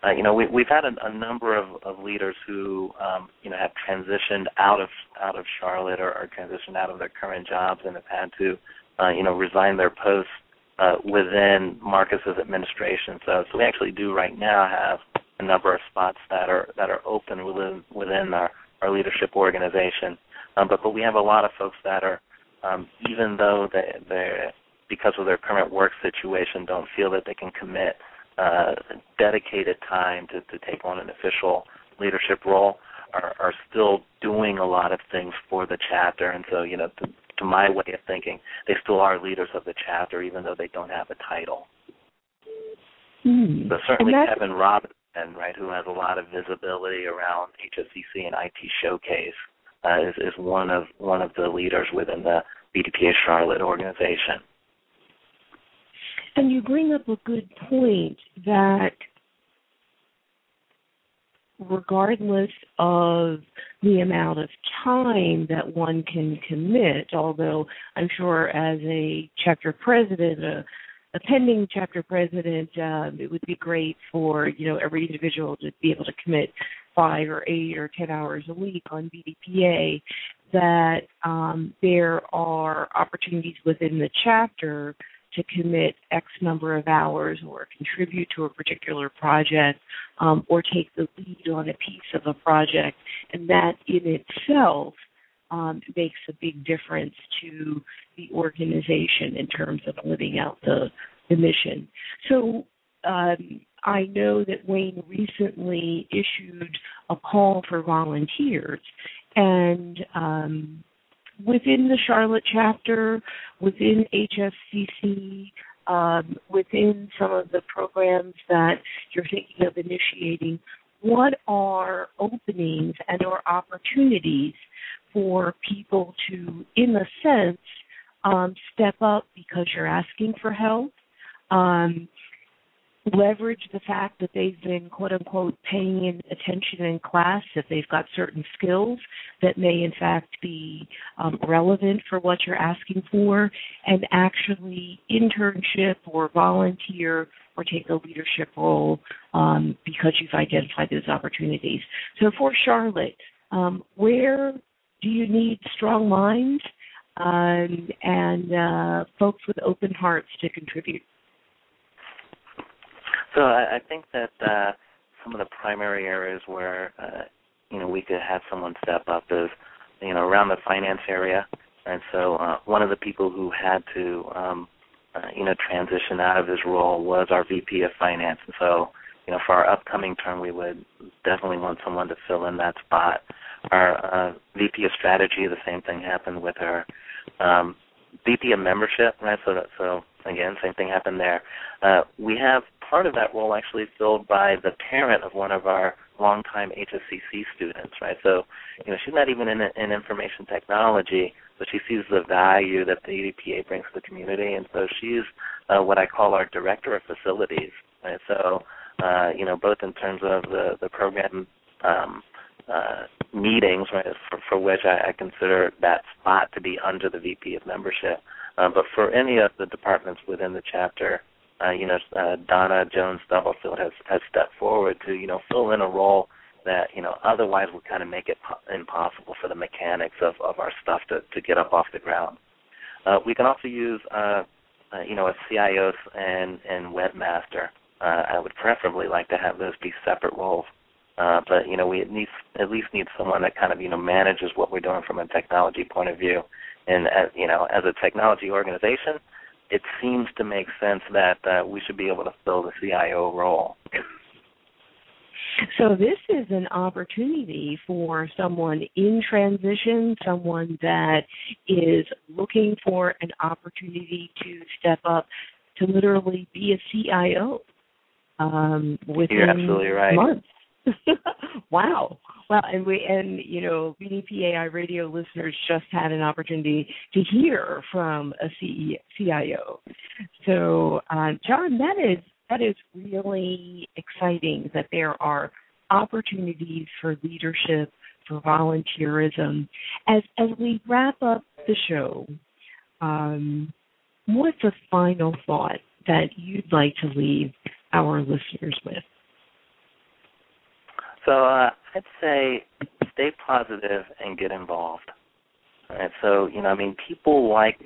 uh, you know, we, we've had a, a number of, of leaders who, um, you know, have transitioned out of out of Charlotte or, or transitioned out of their current jobs and have had to, uh, you know, resign their posts uh, within Marcus's administration. So, so we actually do right now have a number of spots that are that are open within within our, our leadership organization. Um, but but we have a lot of folks that are, um, even though they they because of their current work situation, don't feel that they can commit uh, dedicated time to, to take on an official leadership role are, are still doing a lot of things for the chapter. And so, you know, to, to my way of thinking, they still are leaders of the chapter, even though they don't have a title. Mm. So certainly Kevin Robinson, right, who has a lot of visibility around HSCC and IT Showcase, uh, is, is one of one of the leaders within the BDPA Charlotte organization. And you bring up a good point that regardless of the amount of time that one can commit, although I'm sure as a chapter president, a, a pending chapter president, um, it would be great for you know every individual to be able to commit five or eight or ten hours a week on BDPA. That um, there are opportunities within the chapter to commit X number of hours or contribute to a particular project um, or take the lead on a piece of a project. And that in itself um, makes a big difference to the organization in terms of living out the, the mission. So um, I know that Wayne recently issued a call for volunteers, and um, within the Charlotte chapter, within HSCC, um, within some of the programs that you're thinking of initiating, what are openings and or opportunities for people to, in a sense, um, step up because you're asking for help? Um, leverage the fact that they've been quote unquote paying attention in class if they've got certain skills that may in fact be um, relevant for what you're asking for. And actually internship or volunteer or take a leadership role um, because you've identified those opportunities. So for charlotte um, where do you need strong minds um, and uh, folks with open hearts to contribute so I, I think that uh, some of the primary areas where uh, you know we could have someone step up is you know around the finance area, and so uh, one of the people who had to um, uh, you know transition out of his role was our VP of finance, and so you know for our upcoming term we would definitely want someone to fill in that spot. Our uh, VP of strategy, the same thing happened with her. Um, VP of membership, right? So that, so again, same thing happened there. Uh, we have part of that role actually filled by the parent of one of our longtime HSCC students, right? So, you know, she's not even in, in information technology, but she sees the value that the BDPA brings to the community, and so she's uh, what I call our director of facilities. Right? So, uh, you know, both in terms of the the program um, uh, meetings, right, for, for which I, I consider that spot to be under the VP of membership, uh, but for any of the departments within the chapter, uh, you know, uh, Donna Jones Stubblefield has has stepped forward to you know fill in a role that you know otherwise would kind of make it po- impossible for the mechanics of of our stuff to to get up off the ground. Uh, we can also use uh, uh, you know a CIO and and webmaster. Uh, I would preferably like to have those be separate roles. Uh, but you know, we at least at least need someone that kind of you know manages what we're doing from a technology point of view. And as you know, as a technology organization, it seems to make sense that uh, we should be able to fill the CIO role. So this is an opportunity for someone in transition, someone that is looking for an opportunity to step up to literally be a CIO um, within You're absolutely right. months. wow. Well, and we and you know BDPA iRadio listeners just had an opportunity to hear from a CIO. So, uh, John, that is that is really exciting that there are opportunities for leadership, for volunteerism. As as we wrap up the show, um, what's a final thought that you'd like to leave our listeners with? So uh, I'd say stay positive and get involved. Right. So you know, I mean, people like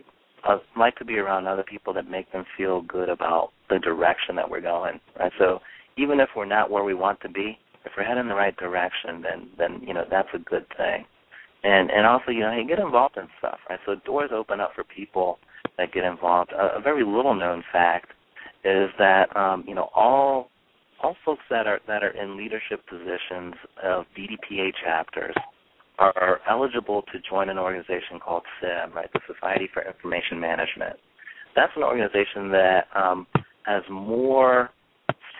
uh, like to be around other people that make them feel good about the direction that we're going. Right. So even if we're not where we want to be, if we're heading in the right direction, then then you know that's a good thing. And and also you know you get involved in stuff. Right. So doors open up for people that get involved. A, a very little known fact is that um, you know all all folks that are that are in leadership positions of BDPA chapters are, are eligible to join an organization called SIM, right, the Society for Information Management. That's an organization that um, has more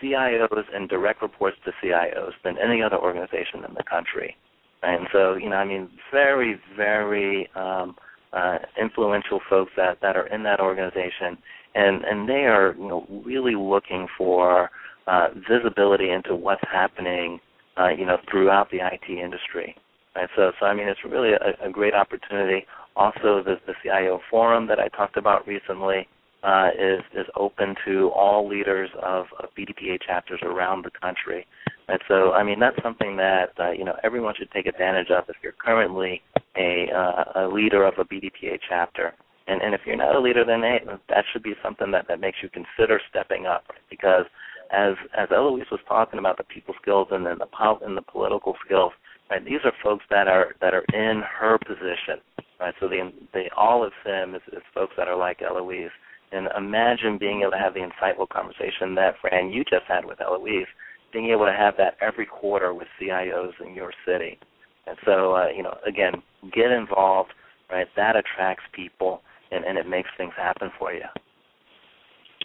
CIOs and direct reports to CIOs than any other organization in the country. And so, you know, I mean, very, very um, uh, influential folks that that are in that organization, and and they are, you know, really looking for uh, visibility into what's happening, uh, you know, throughout the IT industry. Right. So, so I mean, it's really a, a great opportunity. Also, the, the CIO forum that I talked about recently uh, is is open to all leaders of, of BDPA chapters around the country. And so, I mean, that's something that uh, you know everyone should take advantage of if you're currently a, uh, a leader of a BDPA chapter. And, and if you're not a leader, then hey, that should be something that, that makes you consider stepping up. Because as as Eloise was talking about the people skills and then the pol- and the political skills, right? These are folks that are that are in her position, right? So the the all of them is, is folks that are like Eloise. And imagine being able to have the insightful conversation that Fran you just had with Eloise, being able to have that every quarter with CIOs in your city. And so, uh, you know, again, get involved, right? That attracts people, and, and it makes things happen for you.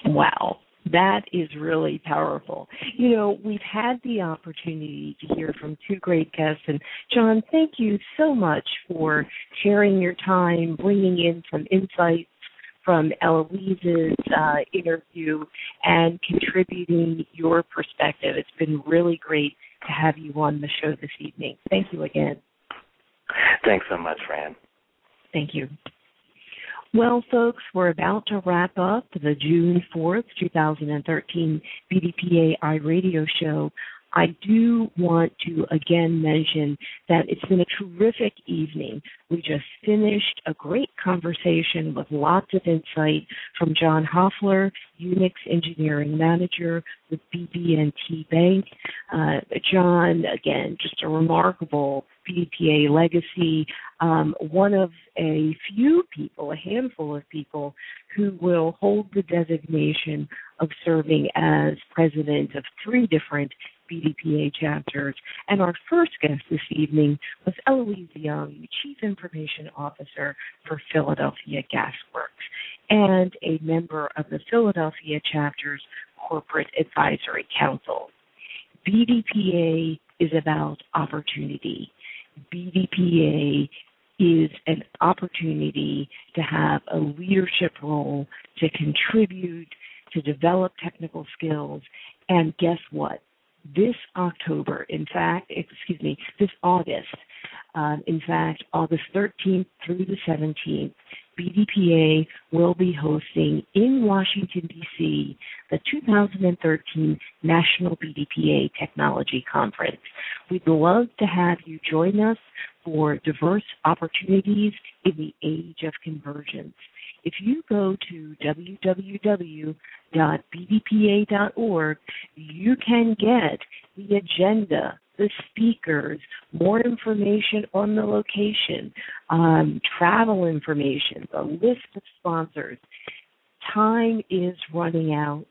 Wow. That is really powerful. You know, we've had the opportunity to hear from two great guests. And John, thank you so much for sharing your time, bringing in some insights from Eloise's uh, interview and contributing your perspective. It's been really great to have you on the show this evening. Thank you again. Thanks so much, Fran. Thank you. Well, folks, we're about to wrap up the June 4th, 2013 BDPA iRadio show. I do want to again mention that it's been a terrific evening. We just finished a great conversation with lots of insight from John Hoffler, Unix Engineering Manager with BB&T Bank. Uh, John, again, just a remarkable BDPA legacy, um, one of a few people, a handful of people, who will hold the designation of serving as president of three different BDPA chapters. And our first guest this evening was Eloise Young, Chief Information Officer for Philadelphia Gas Works and a member of the Philadelphia chapter's Corporate Advisory Council. BDPA is about opportunity. BDPA is an opportunity to have a leadership role, to contribute, to develop technical skills. And guess what? This October, in fact, excuse me, this August, um, in fact, August 13th through the 17th, BDPA will be hosting in Washington, D.C., the 2013 National BDPA Technology Conference. We'd love to have you join us for diverse opportunities in the age of convergence. If you go to www.bdpa.org, you can get the agenda, the speakers, more information on the location, um, travel information, the list of sponsors. Time is running out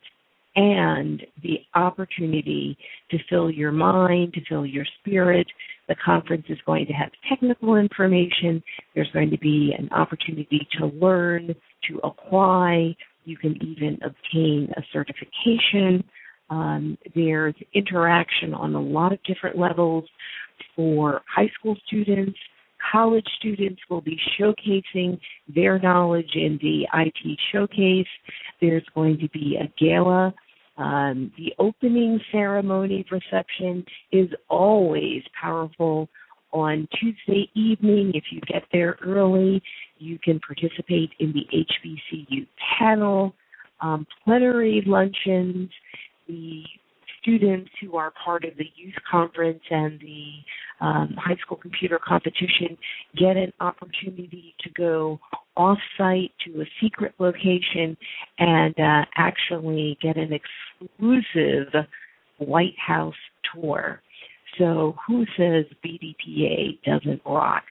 and the opportunity to fill your mind, to fill your spirit. The conference is going to have technical information. There's going to be an opportunity to learn, to apply. You can even obtain a certification. Um, there's interaction on a lot of different levels for high school students. College students will be showcasing their knowledge in the IT showcase. There's going to be a gala um, the opening ceremony reception is always powerful on Tuesday evening. If you get there early, you can participate in the HBCU panel, um, plenary luncheons, the students who are part of the youth conference and the um, high school computer competition get an opportunity to go off site to a secret location and uh, actually get an exclusive White House tour. So, who says BDPA doesn't rock?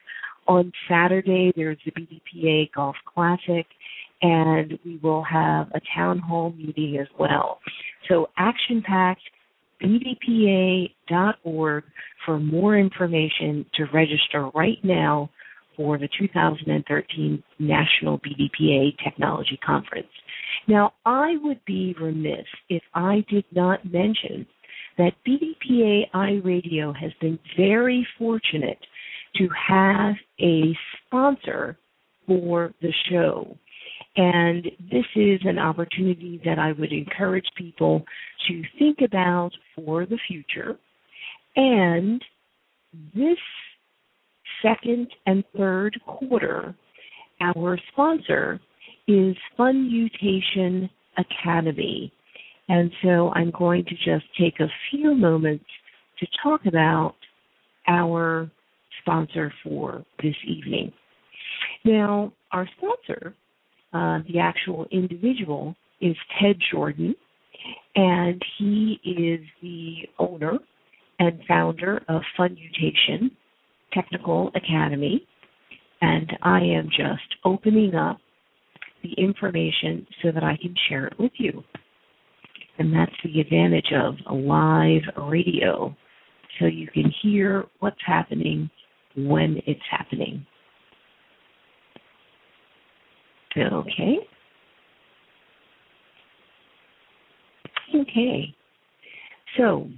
On Saturday, there's the BDPA Golf Classic, and we will have a town hall meeting as well. So, action packed bdpa.org for more information to register right now for the 2013 National BDPA Technology Conference. Now, I would be remiss if I did not mention that BDPA iRadio has been very fortunate to have a sponsor for the show. And this is an opportunity that I would encourage people to think about for the future. And this second and third quarter, our sponsor is Funutation Academy. And so I'm going to just take a few moments to talk about our sponsor for this evening. Now, our sponsor, uh, the actual individual, is Ted Jordan, and he is the owner and founder of Funutation Technical Academy. And I am just opening up the information so that I can share it with you. And that's the advantage of live radio. So you can hear what's happening when it's happening. Okay. Okay. So,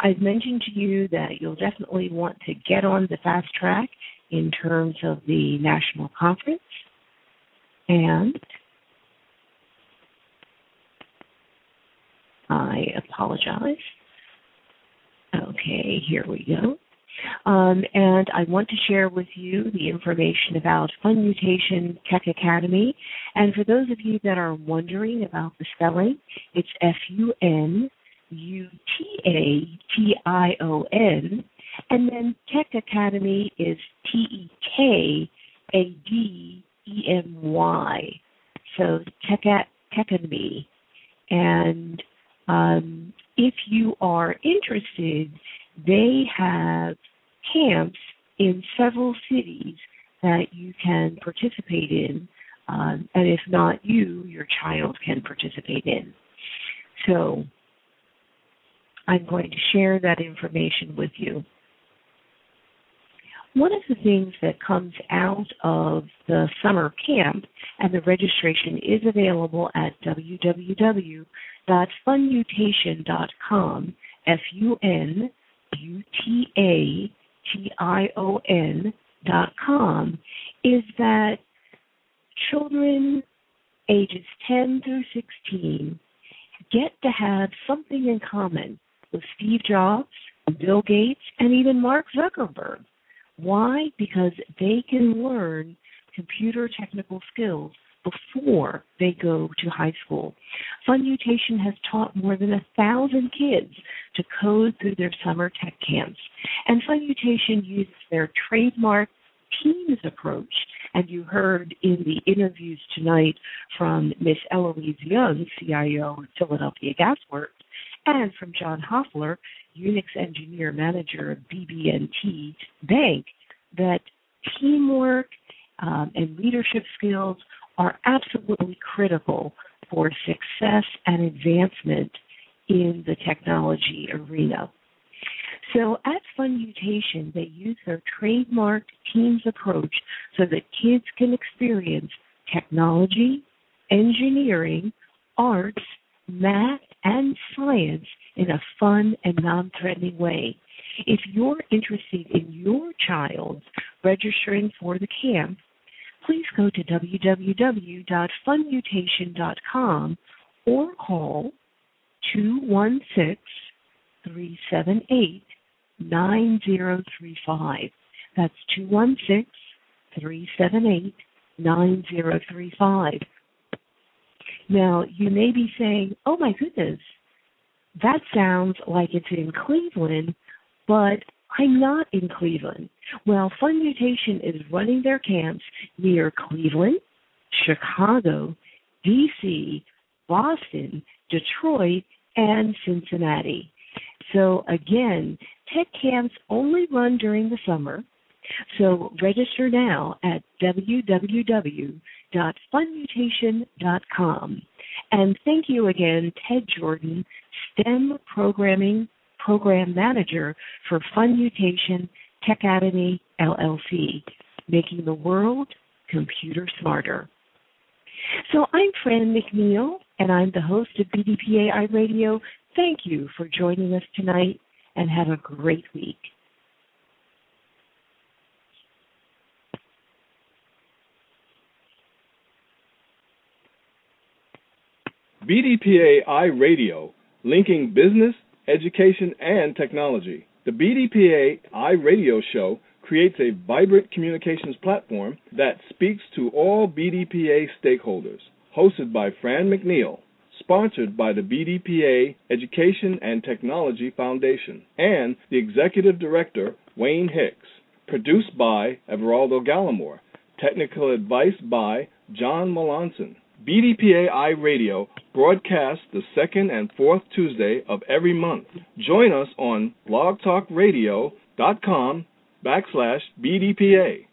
I've mentioned to you that you'll definitely want to get on the fast track in terms of the national conference. And I apologize. Okay, here we go. Um, and I want to share with you the information about Fun Mutation Tech Academy. And for those of you that are wondering about the spelling, it's F U N U T A T I O N. And then Tech Academy is T E K A D E M Y. So Tech Academy. And um, if you are interested, they have camps in several cities that you can participate in. Um, and if not you, your child can participate in. So I'm going to share that information with you. One of the things that comes out of the summer camp, and the registration is available at www.funutation.com, F U N U T A T I O N dot com, is that children ages 10 through 16 get to have something in common with Steve Jobs, Bill Gates, and even Mark Zuckerberg. Why? Because they can learn computer technical skills before they go to high school. Funutation has taught more than a thousand kids to code through their summer tech camps. And Funutation uses their trademark teams approach. And you heard in the interviews tonight from Miss Eloise Young, CIO of Philadelphia Gas Works, and from John Hoffler, Unix engineer manager of BB&T Bank, that teamwork um, and leadership skills are absolutely critical for success and advancement in the technology arena. So at Funutation, they use their trademark teams approach so that kids can experience technology, engineering, arts, math, and science in a fun and non-threatening way. If you're interested in your child registering for the camp, please go to www.funutation.com or call 216 378 9035. That's 216 378 9035. Now, you may be saying, oh my goodness, that sounds like it's in Cleveland, but I'm not in Cleveland. Well, Funutation is running their camps near Cleveland, Chicago, DC, Boston, Detroit, and Cincinnati. So again, tech camps only run during the summer. So register now at www.funutation.com. And thank you again, Ted Jordan, STEM Programming program manager for Fund Mutation Techademy LLC, making the world computer smarter. So I'm Franne McNeal, and I'm the host of BDPA iRadio. Thank you for joining us tonight, and have a great week. BDPA iRadio, linking business education, and technology. The BDPA iRadio show creates a vibrant communications platform that speaks to all BDPA stakeholders. Hosted by Franne McNeal, sponsored by the BDPA Education and Technology Foundation, and the Executive Director, Wayne Hicks. Produced by Everaldo Gallimore. Technical advice by John Malonson. BDPA iRadio broadcasts the second and fourth Tuesday of every month. Join us on blogtalkradio.com backslash BDPA.